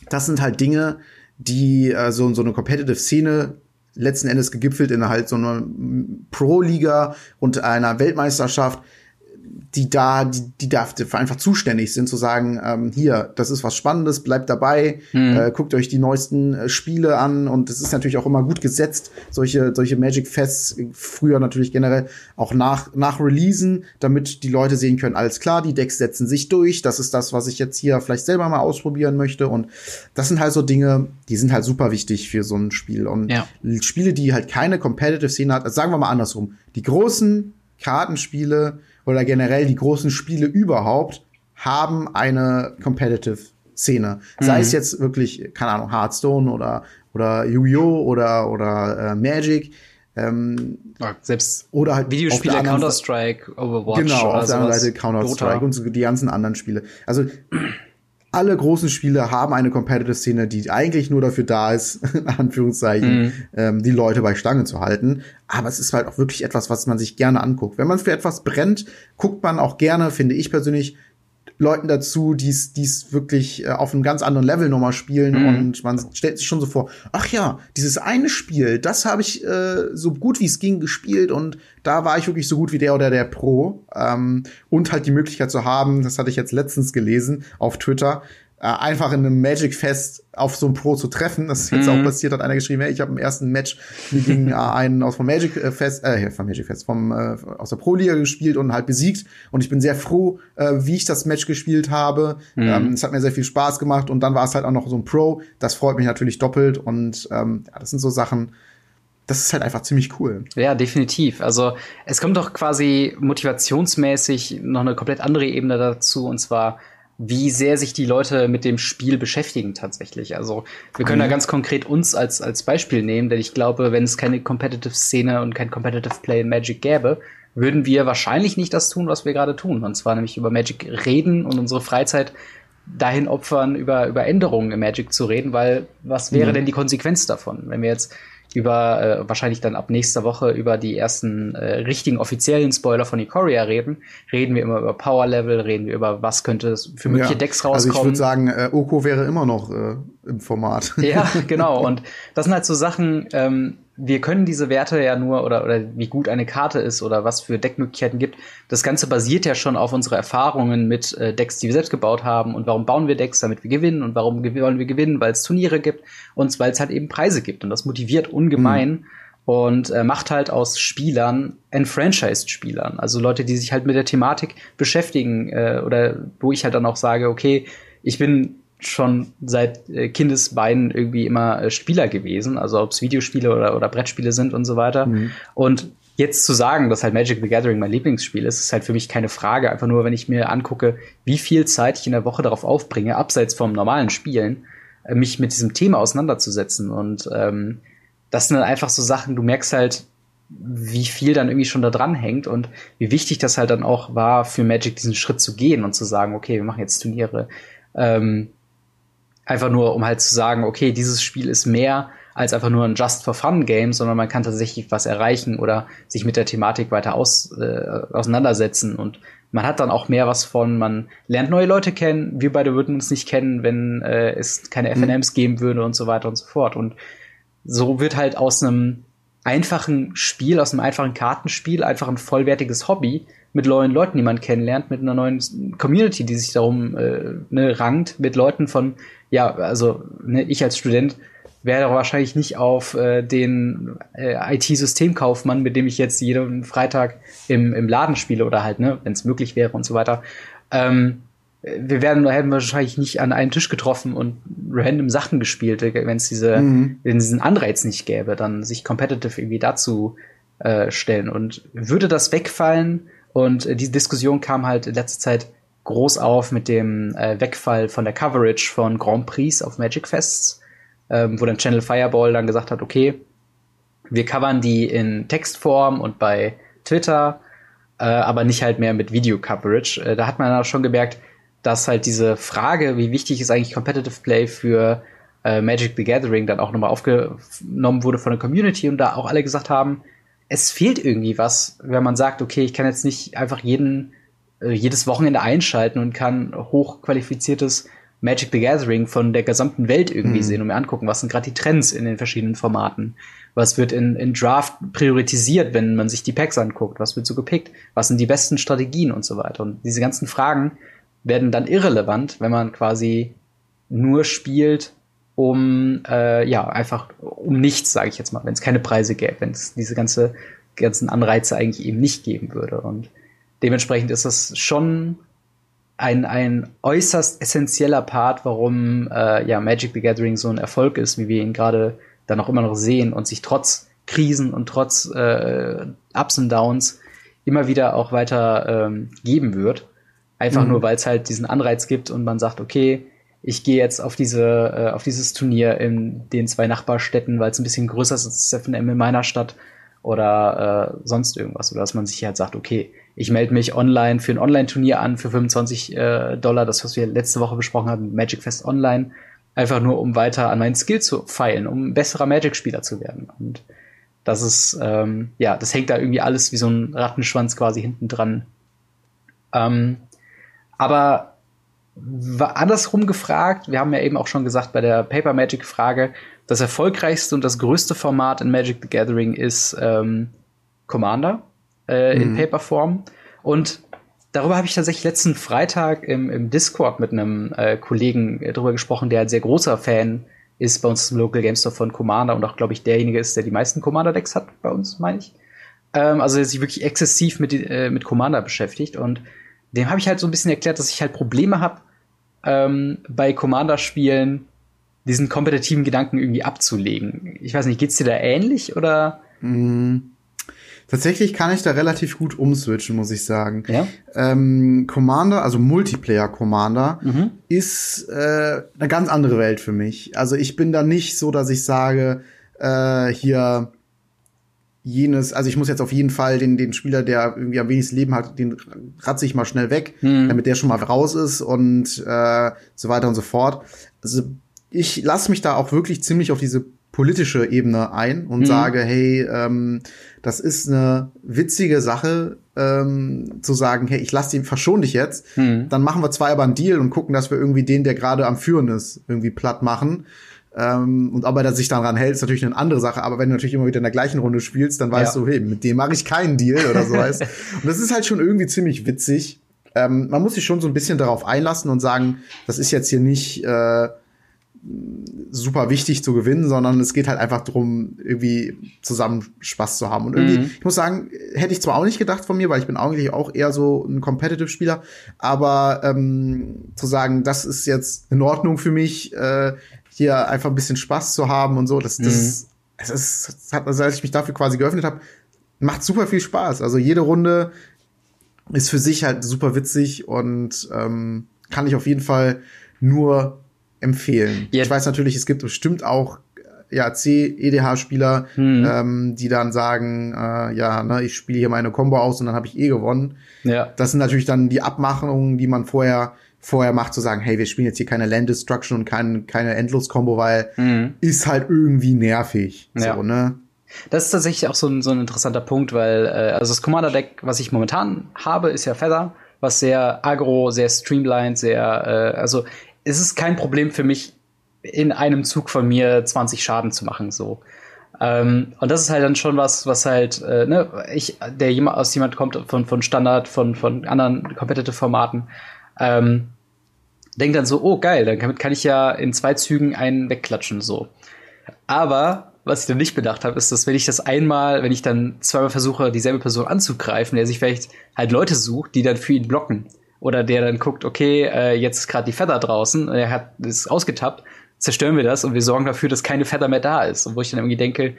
das sind halt Dinge, die äh, so, so eine Competitive-Szene letzten Endes gegipfelt in halt so einer Pro-Liga und einer Weltmeisterschaft die da, die, die dafür einfach zuständig sind, zu sagen, ähm, hier, das ist was Spannendes, bleibt dabei, mhm. äh, guckt euch die neuesten äh, Spiele an und es ist natürlich auch immer gut gesetzt, solche, solche Magic Fests, früher natürlich generell auch nach, nach Releasen, damit die Leute sehen können, alles klar, die Decks setzen sich durch, das ist das, was ich jetzt hier vielleicht selber mal ausprobieren möchte und das sind halt so Dinge, die sind halt super wichtig für so ein Spiel und ja. Spiele, die halt keine Competitive Szene hat, also sagen wir mal andersrum, die großen Kartenspiele, oder generell die großen Spiele überhaupt haben eine Competitive Szene. Mhm. Sei es jetzt wirklich, keine Ahnung, Hearthstone oder, oder Yu-Gi-Oh! oder, oder äh, Magic. Ähm, selbst oder halt Videospiele, Counter-Strike, Overwatch. Genau, auf der anderen Seite Counter-Strike und so die ganzen anderen Spiele. Also alle großen Spiele haben eine Competitive-Szene, die eigentlich nur dafür da ist, in Anführungszeichen, mhm. ähm, die Leute bei Stange zu halten. Aber es ist halt auch wirklich etwas, was man sich gerne anguckt. Wenn man für etwas brennt, guckt man auch gerne, finde ich persönlich, Leuten dazu, die es wirklich äh, auf einem ganz anderen Level nochmal spielen mhm. und man stellt sich schon so vor, ach ja, dieses eine Spiel, das habe ich äh, so gut wie es ging gespielt und da war ich wirklich so gut wie der oder der Pro ähm, und halt die Möglichkeit zu haben, das hatte ich jetzt letztens gelesen auf Twitter, äh, einfach in einem Magic Fest auf so ein Pro zu treffen. Das ist jetzt mhm. auch passiert, hat einer geschrieben, hey, ich habe im ersten Match gegen äh, einen aus vom Magic äh, Fest, äh, vom Magic Fest, vom äh, aus der Pro Liga gespielt und halt besiegt. Und ich bin sehr froh, äh, wie ich das Match gespielt habe. Mhm. Ähm, es hat mir sehr viel Spaß gemacht und dann war es halt auch noch so ein Pro. Das freut mich natürlich doppelt und ähm, ja, das sind so Sachen. Das ist halt einfach ziemlich cool. Ja, definitiv. Also es kommt doch quasi motivationsmäßig noch eine komplett andere Ebene dazu und zwar wie sehr sich die Leute mit dem Spiel beschäftigen tatsächlich. Also wir können mhm. da ganz konkret uns als, als Beispiel nehmen, denn ich glaube, wenn es keine Competitive-Szene und kein Competitive Play in Magic gäbe, würden wir wahrscheinlich nicht das tun, was wir gerade tun. Und zwar nämlich über Magic reden und unsere Freizeit dahin opfern, über, über Änderungen im Magic zu reden, weil was wäre mhm. denn die Konsequenz davon, wenn wir jetzt über äh, wahrscheinlich dann ab nächster Woche über die ersten äh, richtigen offiziellen Spoiler von Ikoria reden. Reden wir immer über Power Level, reden wir über was könnte es für mögliche ja, Decks rauskommen. Also ich würde sagen, äh, Oko wäre immer noch äh, im Format. Ja, genau. Und das sind halt so Sachen, ähm, wir können diese Werte ja nur oder, oder wie gut eine Karte ist oder was für Deckmöglichkeiten gibt. Das Ganze basiert ja schon auf unsere Erfahrungen mit äh, Decks, die wir selbst gebaut haben und warum bauen wir Decks, damit wir gewinnen und warum wollen wir gewinnen, weil es Turniere gibt und weil es halt eben Preise gibt und das motiviert ungemein. Mhm. Und äh, macht halt aus Spielern Enfranchised-Spielern. Also Leute, die sich halt mit der Thematik beschäftigen äh, oder wo ich halt dann auch sage, okay, ich bin schon seit äh, Kindesbeinen irgendwie immer äh, Spieler gewesen, also ob es Videospiele oder, oder Brettspiele sind und so weiter. Mhm. Und jetzt zu sagen, dass halt Magic the Gathering mein Lieblingsspiel ist, ist halt für mich keine Frage. Einfach nur, wenn ich mir angucke, wie viel Zeit ich in der Woche darauf aufbringe, abseits vom normalen Spielen, äh, mich mit diesem Thema auseinanderzusetzen. Und ähm, das sind dann einfach so Sachen, du merkst halt, wie viel dann irgendwie schon da dran hängt und wie wichtig das halt dann auch war für Magic, diesen Schritt zu gehen und zu sagen, okay, wir machen jetzt Turniere. Ähm, Einfach nur, um halt zu sagen, okay, dieses Spiel ist mehr als einfach nur ein Just for Fun Game, sondern man kann tatsächlich was erreichen oder sich mit der Thematik weiter aus, äh, auseinandersetzen und man hat dann auch mehr was von, man lernt neue Leute kennen, wir beide würden uns nicht kennen, wenn äh, es keine FNMs mhm. geben würde und so weiter und so fort. Und so wird halt aus einem einfachen Spiel, aus einem einfachen Kartenspiel einfach ein vollwertiges Hobby, mit neuen Leuten, die man kennenlernt, mit einer neuen Community, die sich darum äh, ne, rankt, mit Leuten von, ja, also ne, ich als Student wäre wahrscheinlich nicht auf äh, den äh, IT-Systemkaufmann, mit dem ich jetzt jeden Freitag im, im Laden spiele oder halt, ne, wenn es möglich wäre und so weiter. Ähm, wir werden hätten wahrscheinlich nicht an einen Tisch getroffen und random Sachen gespielt, wenn es diese, mhm. wenn diesen Anreiz nicht gäbe, dann sich competitive irgendwie dazu äh, stellen. Und würde das wegfallen, und äh, diese Diskussion kam halt in letzter Zeit groß auf mit dem äh, Wegfall von der Coverage von Grand Prix auf Magic Fests, ähm, wo dann Channel Fireball dann gesagt hat, okay, wir covern die in Textform und bei Twitter, äh, aber nicht halt mehr mit Video-Coverage. Äh, da hat man auch schon gemerkt, dass halt diese Frage, wie wichtig ist eigentlich Competitive Play für äh, Magic the Gathering, dann auch nochmal aufgenommen wurde von der Community und da auch alle gesagt haben, es fehlt irgendwie was, wenn man sagt, okay, ich kann jetzt nicht einfach jeden, jedes Wochenende einschalten und kann hochqualifiziertes Magic the Gathering von der gesamten Welt irgendwie mhm. sehen und mir angucken, was sind gerade die Trends in den verschiedenen Formaten. Was wird in, in Draft priorisiert, wenn man sich die Packs anguckt? Was wird so gepickt? Was sind die besten Strategien und so weiter? Und diese ganzen Fragen werden dann irrelevant, wenn man quasi nur spielt, um äh, ja einfach um nichts, sage ich jetzt mal, wenn es keine Preise gäbe, wenn es diese ganze ganzen Anreize eigentlich eben nicht geben würde. Und dementsprechend ist das schon ein, ein äußerst essentieller Part, warum äh, ja Magic the Gathering so ein Erfolg ist, wie wir ihn gerade dann auch immer noch sehen und sich trotz Krisen und trotz äh, Ups und Downs immer wieder auch weiter ähm, geben wird. Einfach mhm. nur, weil es halt diesen Anreiz gibt und man sagt, okay, ich gehe jetzt auf diese äh, auf dieses Turnier in den zwei Nachbarstädten, weil es ein bisschen größer ist als das FNM in meiner Stadt oder äh, sonst irgendwas. Oder dass man sich halt sagt, okay, ich melde mich online für ein Online-Turnier an für 25 äh, Dollar, das, was wir letzte Woche besprochen haben, Magic Fest Online, einfach nur um weiter an meinen Skill zu feilen, um besserer Magic-Spieler zu werden. Und das ist, ähm, ja, das hängt da irgendwie alles wie so ein Rattenschwanz quasi hinten dran. Ähm, aber andersrum gefragt, wir haben ja eben auch schon gesagt bei der Paper Magic Frage, das erfolgreichste und das größte Format in Magic the Gathering ist ähm, Commander äh, in mhm. Paperform. Und darüber habe ich tatsächlich letzten Freitag im, im Discord mit einem äh, Kollegen äh, drüber gesprochen, der ein sehr großer Fan ist bei uns im Local Game Store von Commander und auch, glaube ich, derjenige ist, der die meisten Commander-Decks hat bei uns, meine ich. Ähm, also der sich wirklich exzessiv mit, äh, mit Commander beschäftigt und dem habe ich halt so ein bisschen erklärt, dass ich halt Probleme habe, ähm, bei Commander-Spielen diesen kompetitiven Gedanken irgendwie abzulegen. Ich weiß nicht, geht's dir da ähnlich oder? Mm. Tatsächlich kann ich da relativ gut umswitchen, muss ich sagen. Ja? Ähm, Commander, also Multiplayer Commander, mhm. ist äh, eine ganz andere Welt für mich. Also ich bin da nicht so, dass ich sage, äh, hier jenes, also ich muss jetzt auf jeden Fall den, den Spieler, der irgendwie am wenigsten Leben hat, den ratze ich mal schnell weg, mhm. damit der schon mal raus ist und äh, so weiter und so fort. Also ich lasse mich da auch wirklich ziemlich auf diese politische Ebene ein und mhm. sage, hey, ähm, das ist eine witzige Sache, ähm, zu sagen, hey, ich lasse den, verschon dich jetzt, mhm. dann machen wir zwei aber einen Deal und gucken, dass wir irgendwie den, der gerade am Führen ist, irgendwie platt machen. Ähm, und ob er sich daran hält, ist natürlich eine andere Sache. Aber wenn du natürlich immer wieder in der gleichen Runde spielst, dann weißt ja. du, hey, mit dem mache ich keinen Deal oder so weißt. und das ist halt schon irgendwie ziemlich witzig. Ähm, man muss sich schon so ein bisschen darauf einlassen und sagen, das ist jetzt hier nicht äh, super wichtig zu gewinnen, sondern es geht halt einfach darum, irgendwie zusammen Spaß zu haben. Und irgendwie, mhm. ich muss sagen, hätte ich zwar auch nicht gedacht von mir, weil ich bin eigentlich auch eher so ein Competitive-Spieler, aber ähm, zu sagen, das ist jetzt in Ordnung für mich, äh, hier einfach ein bisschen Spaß zu haben und so. Das, das, mhm. es ist, es hat, also als ich mich dafür quasi geöffnet habe, macht super viel Spaß. Also jede Runde ist für sich halt super witzig und ähm, kann ich auf jeden Fall nur empfehlen. Ja. Ich weiß natürlich, es gibt bestimmt auch ja, C-EDH-Spieler, hm. ähm, die dann sagen, äh, ja, ne, ich spiele hier meine Combo aus und dann habe ich eh gewonnen. Ja. Das sind natürlich dann die Abmachungen, die man vorher vorher macht, zu sagen, hey, wir spielen jetzt hier keine Land Destruction und kein, keine Endlos-Combo, weil mhm. ist halt irgendwie nervig. Ja. So, ne? Das ist tatsächlich auch so ein, so ein interessanter Punkt, weil äh, also das Commander-Deck, was ich momentan habe, ist ja Feather, was sehr agro, sehr streamlined, sehr, äh, also es ist kein Problem für mich, in einem Zug von mir 20 Schaden zu machen, so. Ähm, und das ist halt dann schon was, was halt, äh, ne, ich, der jemand aus jemand kommt von, von Standard, von, von anderen Competitive-Formaten, ähm, denkt dann so, oh geil, dann kann, kann ich ja in zwei Zügen einen wegklatschen, so. Aber was ich dann nicht bedacht habe, ist, dass wenn ich das einmal, wenn ich dann zweimal versuche, dieselbe Person anzugreifen, der sich vielleicht halt Leute sucht, die dann für ihn blocken. Oder der dann guckt, okay, äh, jetzt ist gerade die Feather draußen, er hat ist ausgetappt, zerstören wir das und wir sorgen dafür, dass keine Feather mehr da ist. Und wo ich dann irgendwie denke,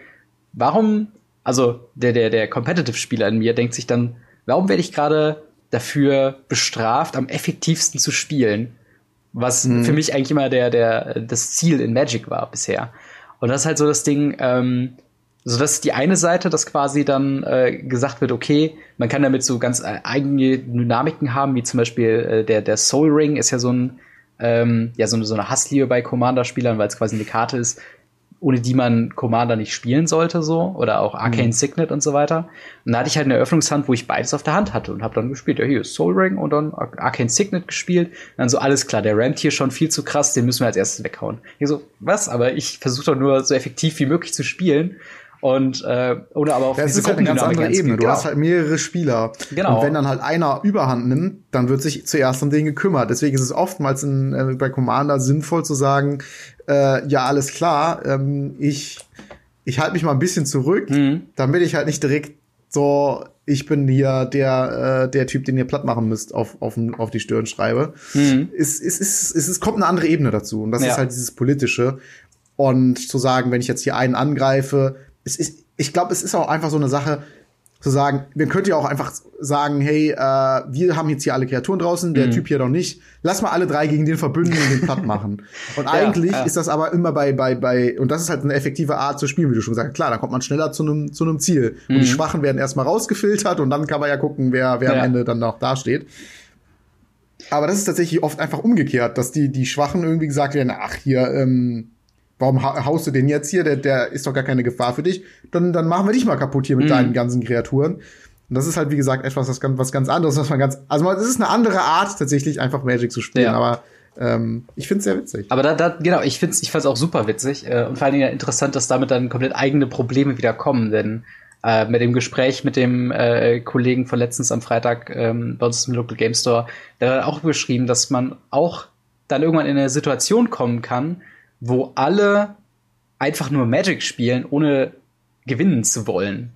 warum, also der, der, der Competitive-Spieler in mir denkt sich dann, warum werde ich gerade dafür bestraft, am effektivsten zu spielen? Was mhm. für mich eigentlich immer der, der, das Ziel in Magic war bisher. Und das ist halt so das Ding, ähm, so das ist die eine Seite, dass quasi dann äh, gesagt wird, okay, man kann damit so ganz äh, eigene Dynamiken haben, wie zum Beispiel äh, der, der Soul Ring ist ja so ein, ähm, ja, so, so eine Hassliebe bei Commander-Spielern, weil es quasi eine Karte ist, ohne die man Commander nicht spielen sollte, so, oder auch Arcane mhm. Signet und so weiter. Und da hatte ich halt eine Eröffnungshand, wo ich beides auf der Hand hatte und habe dann gespielt, ja, hier ist Soul Ring und dann Arcane Signet gespielt. Und dann so, alles klar, der rampt hier schon viel zu krass, den müssen wir als erstes weghauen. Ich so, was? Aber ich versuche doch nur so effektiv wie möglich zu spielen. Und äh, oder aber auch ja, es ist halt eine ganz andere Ebene. Du genau. hast halt mehrere Spieler. Genau. Und wenn dann halt einer Überhand nimmt, dann wird sich zuerst um den gekümmert. Deswegen ist es oftmals in, äh, bei Commander sinnvoll zu sagen, äh, ja, alles klar, ähm, ich, ich halte mich mal ein bisschen zurück, mhm. damit ich halt nicht direkt so, ich bin hier der, äh, der Typ, den ihr platt machen müsst, auf, auf, auf die Stirn schreibe. Mhm. Es, es, es, es, es kommt eine andere Ebene dazu. Und das ja. ist halt dieses Politische. Und zu sagen, wenn ich jetzt hier einen angreife, es ist, ich glaube, es ist auch einfach so eine Sache, zu sagen, wir könnten ja auch einfach sagen, hey, äh, wir haben jetzt hier alle Kreaturen draußen, der mhm. Typ hier noch nicht. Lass mal alle drei gegen den verbünden und den platt machen. Und ja, eigentlich ja. ist das aber immer bei, bei, bei, und das ist halt eine effektive Art zu spielen, wie du schon gesagt hast. Klar, da kommt man schneller zu einem zu einem Ziel. Mhm. Und die mhm. Schwachen werden erstmal rausgefiltert und dann kann man ja gucken, wer, wer ja. am Ende dann noch dasteht. Aber das ist tatsächlich oft einfach umgekehrt, dass die, die Schwachen irgendwie gesagt werden, ach hier, ähm, warum haust du den jetzt hier? Der, der ist doch gar keine Gefahr für dich. Dann, dann machen wir dich mal kaputt hier mit mhm. deinen ganzen Kreaturen. Und das ist halt, wie gesagt, etwas, was ganz, was ganz anderes, was man ganz, also es ist eine andere Art, tatsächlich einfach Magic zu spielen, ja. aber ähm, ich finde es sehr witzig. Aber da, da genau, ich finde es ich fand's auch super witzig äh, und vor allen Dingen interessant, dass damit dann komplett eigene Probleme wieder kommen, denn äh, mit dem Gespräch mit dem äh, Kollegen von letztens am Freitag ähm, bei uns im Local Game Store, der hat auch beschrieben, dass man auch dann irgendwann in eine Situation kommen kann, wo alle einfach nur Magic spielen, ohne gewinnen zu wollen.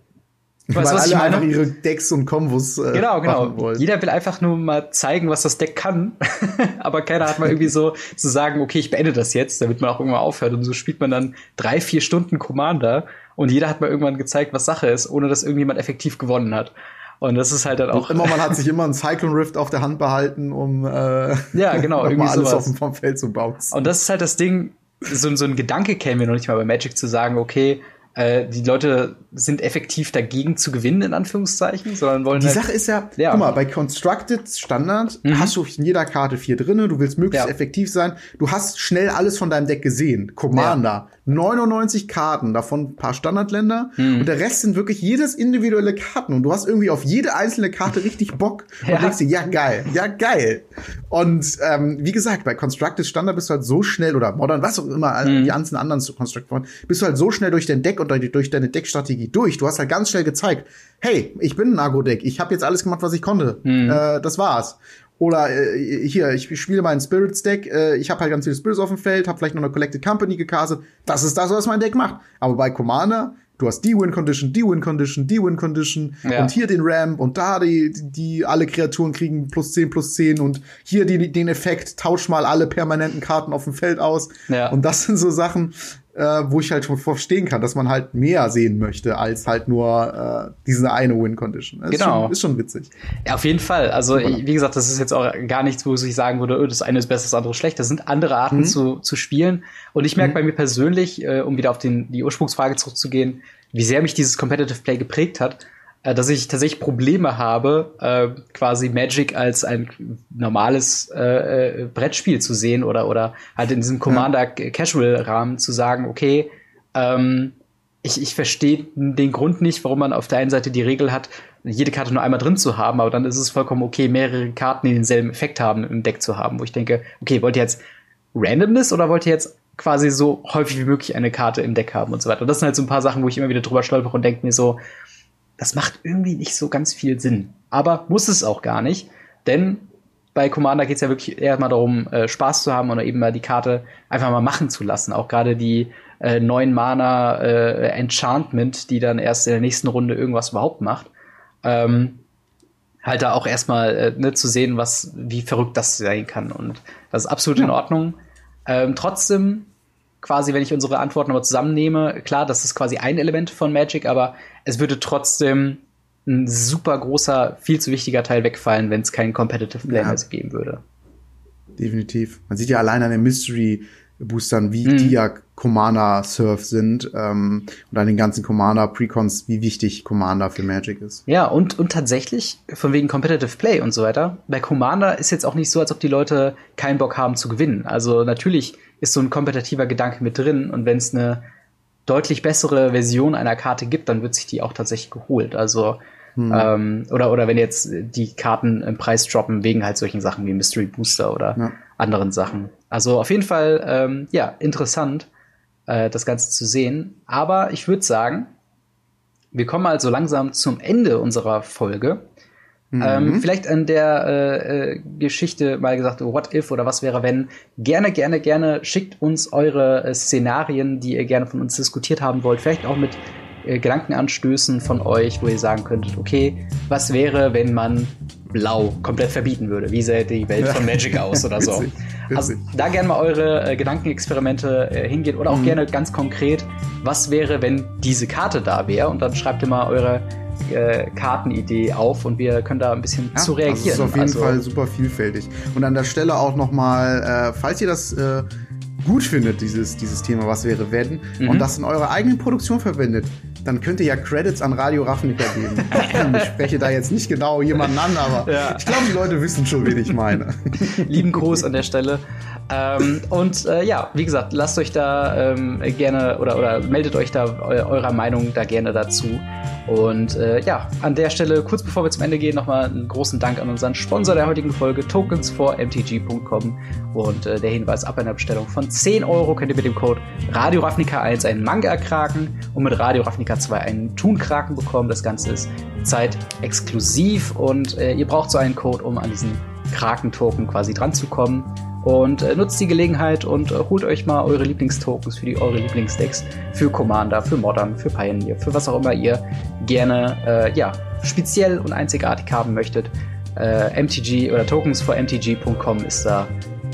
Ich weiß, Weil was alle ich meine? einfach ihre Decks und Kombos äh, Genau, genau. Jeder will einfach nur mal zeigen, was das Deck kann. Aber keiner hat mal irgendwie so zu sagen, okay, ich beende das jetzt, damit man auch irgendwann aufhört. Und so spielt man dann drei, vier Stunden Commander und jeder hat mal irgendwann gezeigt, was Sache ist, ohne dass irgendjemand effektiv gewonnen hat. Und das ist halt dann auch. Und immer, man hat sich immer einen Cyclone Rift auf der Hand behalten, um äh, ja, genau, irgendwie alles sowas. auf dem vom Feld zu bauen. Und das ist halt das Ding, so, so ein Gedanke käme mir noch nicht mal bei Magic zu sagen, okay, äh, die Leute sind effektiv dagegen zu gewinnen, in Anführungszeichen, sondern wollen. Die halt, Sache ist ja, ja, guck mal, bei Constructed Standard mhm. hast du in jeder Karte vier drinne, du willst möglichst ja. effektiv sein, du hast schnell alles von deinem Deck gesehen. Commander, ja. 99 Karten, davon ein paar Standardländer mhm. und der Rest sind wirklich jedes individuelle Karten und du hast irgendwie auf jede einzelne Karte richtig Bock und ja. denkst dir, ja geil, ja geil. Und ähm, wie gesagt, bei Constructed Standard bist du halt so schnell oder Modern, was auch immer, mhm. die ganzen anderen zu Constructed bist du halt so schnell durch dein Deck und durch deine Deckstrategie durch. Du hast halt ganz schnell gezeigt, hey, ich bin ein Agro-Deck, ich habe jetzt alles gemacht, was ich konnte. Mhm. Äh, das war's. Oder äh, hier, ich spiele mein Spirits Deck, äh, ich habe halt ganz viele Spirits auf dem Feld, habe vielleicht noch eine Collected Company gecastet. Das ist das, was mein Deck macht. Aber bei Commander, du hast die Win Condition, die Win Condition, die Win Condition ja. und hier den Ramp und da die, die alle Kreaturen kriegen plus 10 plus 10 und hier die, den Effekt, tausch mal alle permanenten Karten auf dem Feld aus. Ja. Und das sind so Sachen, äh, wo ich halt schon verstehen kann, dass man halt mehr sehen möchte als halt nur äh, diese eine Win-Condition. Genau. Ist schon, ist schon witzig. Ja, auf jeden Fall. Also, wie gesagt, das ist jetzt auch gar nichts, wo ich sagen würde, oh, das eine ist besser, das andere ist schlecht. Das sind andere Arten mhm. zu, zu spielen. Und ich merke mhm. bei mir persönlich, äh, um wieder auf den, die Ursprungsfrage zurückzugehen, wie sehr mich dieses Competitive Play geprägt hat äh, dass ich tatsächlich Probleme habe, äh, quasi Magic als ein normales äh, äh, Brettspiel zu sehen oder, oder halt in diesem Commander-Casual-Rahmen zu sagen, okay, ähm, ich, ich verstehe den Grund nicht, warum man auf der einen Seite die Regel hat, jede Karte nur einmal drin zu haben, aber dann ist es vollkommen okay, mehrere Karten, die denselben Effekt haben, im Deck zu haben, wo ich denke, okay, wollt ihr jetzt Randomness oder wollt ihr jetzt quasi so häufig wie möglich eine Karte im Deck haben und so weiter. Und das sind halt so ein paar Sachen, wo ich immer wieder drüber stolpere und denke mir so, das macht irgendwie nicht so ganz viel Sinn. Aber muss es auch gar nicht, denn bei Commander geht es ja wirklich eher mal darum, äh, Spaß zu haben oder eben mal die Karte einfach mal machen zu lassen. Auch gerade die äh, neuen Mana äh, Enchantment, die dann erst in der nächsten Runde irgendwas überhaupt macht. Ähm, halt da auch erstmal äh, ne, zu sehen, was, wie verrückt das sein kann. Und das ist absolut ja. in Ordnung. Ähm, trotzdem, quasi, wenn ich unsere Antworten nochmal zusammennehme, klar, das ist quasi ein Element von Magic, aber es würde trotzdem ein super großer, viel zu wichtiger Teil wegfallen, wenn es keinen Competitive Play ja. geben würde. Definitiv. Man sieht ja allein an den Mystery Boostern, wie mhm. die ja Commander Surf sind ähm, und an den ganzen Commander Precons, wie wichtig Commander für Magic ist. Ja, und, und tatsächlich, von wegen Competitive Play und so weiter, bei Commander ist jetzt auch nicht so, als ob die Leute keinen Bock haben zu gewinnen. Also natürlich ist so ein kompetitiver Gedanke mit drin und wenn es eine deutlich bessere Version einer Karte gibt, dann wird sich die auch tatsächlich geholt. Also hm. Ähm, oder, oder wenn jetzt die Karten im Preis droppen, wegen halt solchen Sachen wie Mystery Booster oder ja. anderen Sachen. Also auf jeden Fall, ähm, ja, interessant, äh, das Ganze zu sehen. Aber ich würde sagen, wir kommen also langsam zum Ende unserer Folge. Mhm. Ähm, vielleicht an der äh, äh, Geschichte mal gesagt, what if oder was wäre wenn. Gerne, gerne, gerne schickt uns eure äh, Szenarien, die ihr gerne von uns diskutiert haben wollt. Vielleicht auch mit äh, Gedankenanstößen von euch, wo ihr sagen könntet, okay, was wäre, wenn man Blau komplett verbieten würde? Wie sähe die Welt von Magic aus oder so? witzig, witzig. Also da gerne mal eure äh, Gedankenexperimente äh, hingehen oder auch mhm. gerne ganz konkret, was wäre, wenn diese Karte da wäre? Und dann schreibt ihr mal eure äh, Kartenidee auf und wir können da ein bisschen ja, zu reagieren. Das ist auf jeden also, Fall super vielfältig. Und an der Stelle auch noch mal, äh, falls ihr das äh, gut findet, dieses, dieses Thema, was wäre wenn, mhm. und das in eurer eigenen Produktion verwendet, dann könnt ihr ja Credits an Radio Ravnica geben. ich spreche da jetzt nicht genau jemanden an, aber ja. ich glaube, die Leute wissen schon, wen ich meine. Lieben Gruß an der Stelle. Ähm, und äh, ja, wie gesagt, lasst euch da ähm, gerne oder, oder meldet euch da eu eurer Meinung da gerne dazu. Und äh, ja, an der Stelle, kurz bevor wir zum Ende gehen, nochmal einen großen Dank an unseren Sponsor der heutigen Folge, tokens4mtg.com. Und äh, der Hinweis ab einer Bestellung von 10 Euro könnt ihr mit dem Code Radio Ravnica 1 einen Manga kraken und mit Radio Ravnica 2 einen Thun-Kraken bekommen. Das Ganze ist zeitexklusiv und äh, ihr braucht so einen Code, um an diesen Kraken-Token quasi dran zu kommen. Und äh, nutzt die Gelegenheit und äh, holt euch mal eure Lieblingstokens für die eure Lieblingsdecks, für Commander, für Modern, für Pioneer, für was auch immer ihr gerne äh, ja, speziell und einzigartig haben möchtet. Äh, MTG oder tokens for mtg.com ist da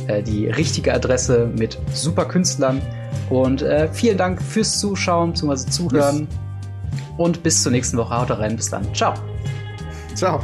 äh, die richtige Adresse mit super Künstlern. Und äh, vielen Dank fürs Zuschauen bzw. Zuhören. Yes. Und bis zur nächsten Woche. Haut rein. Bis dann. Ciao. Ciao.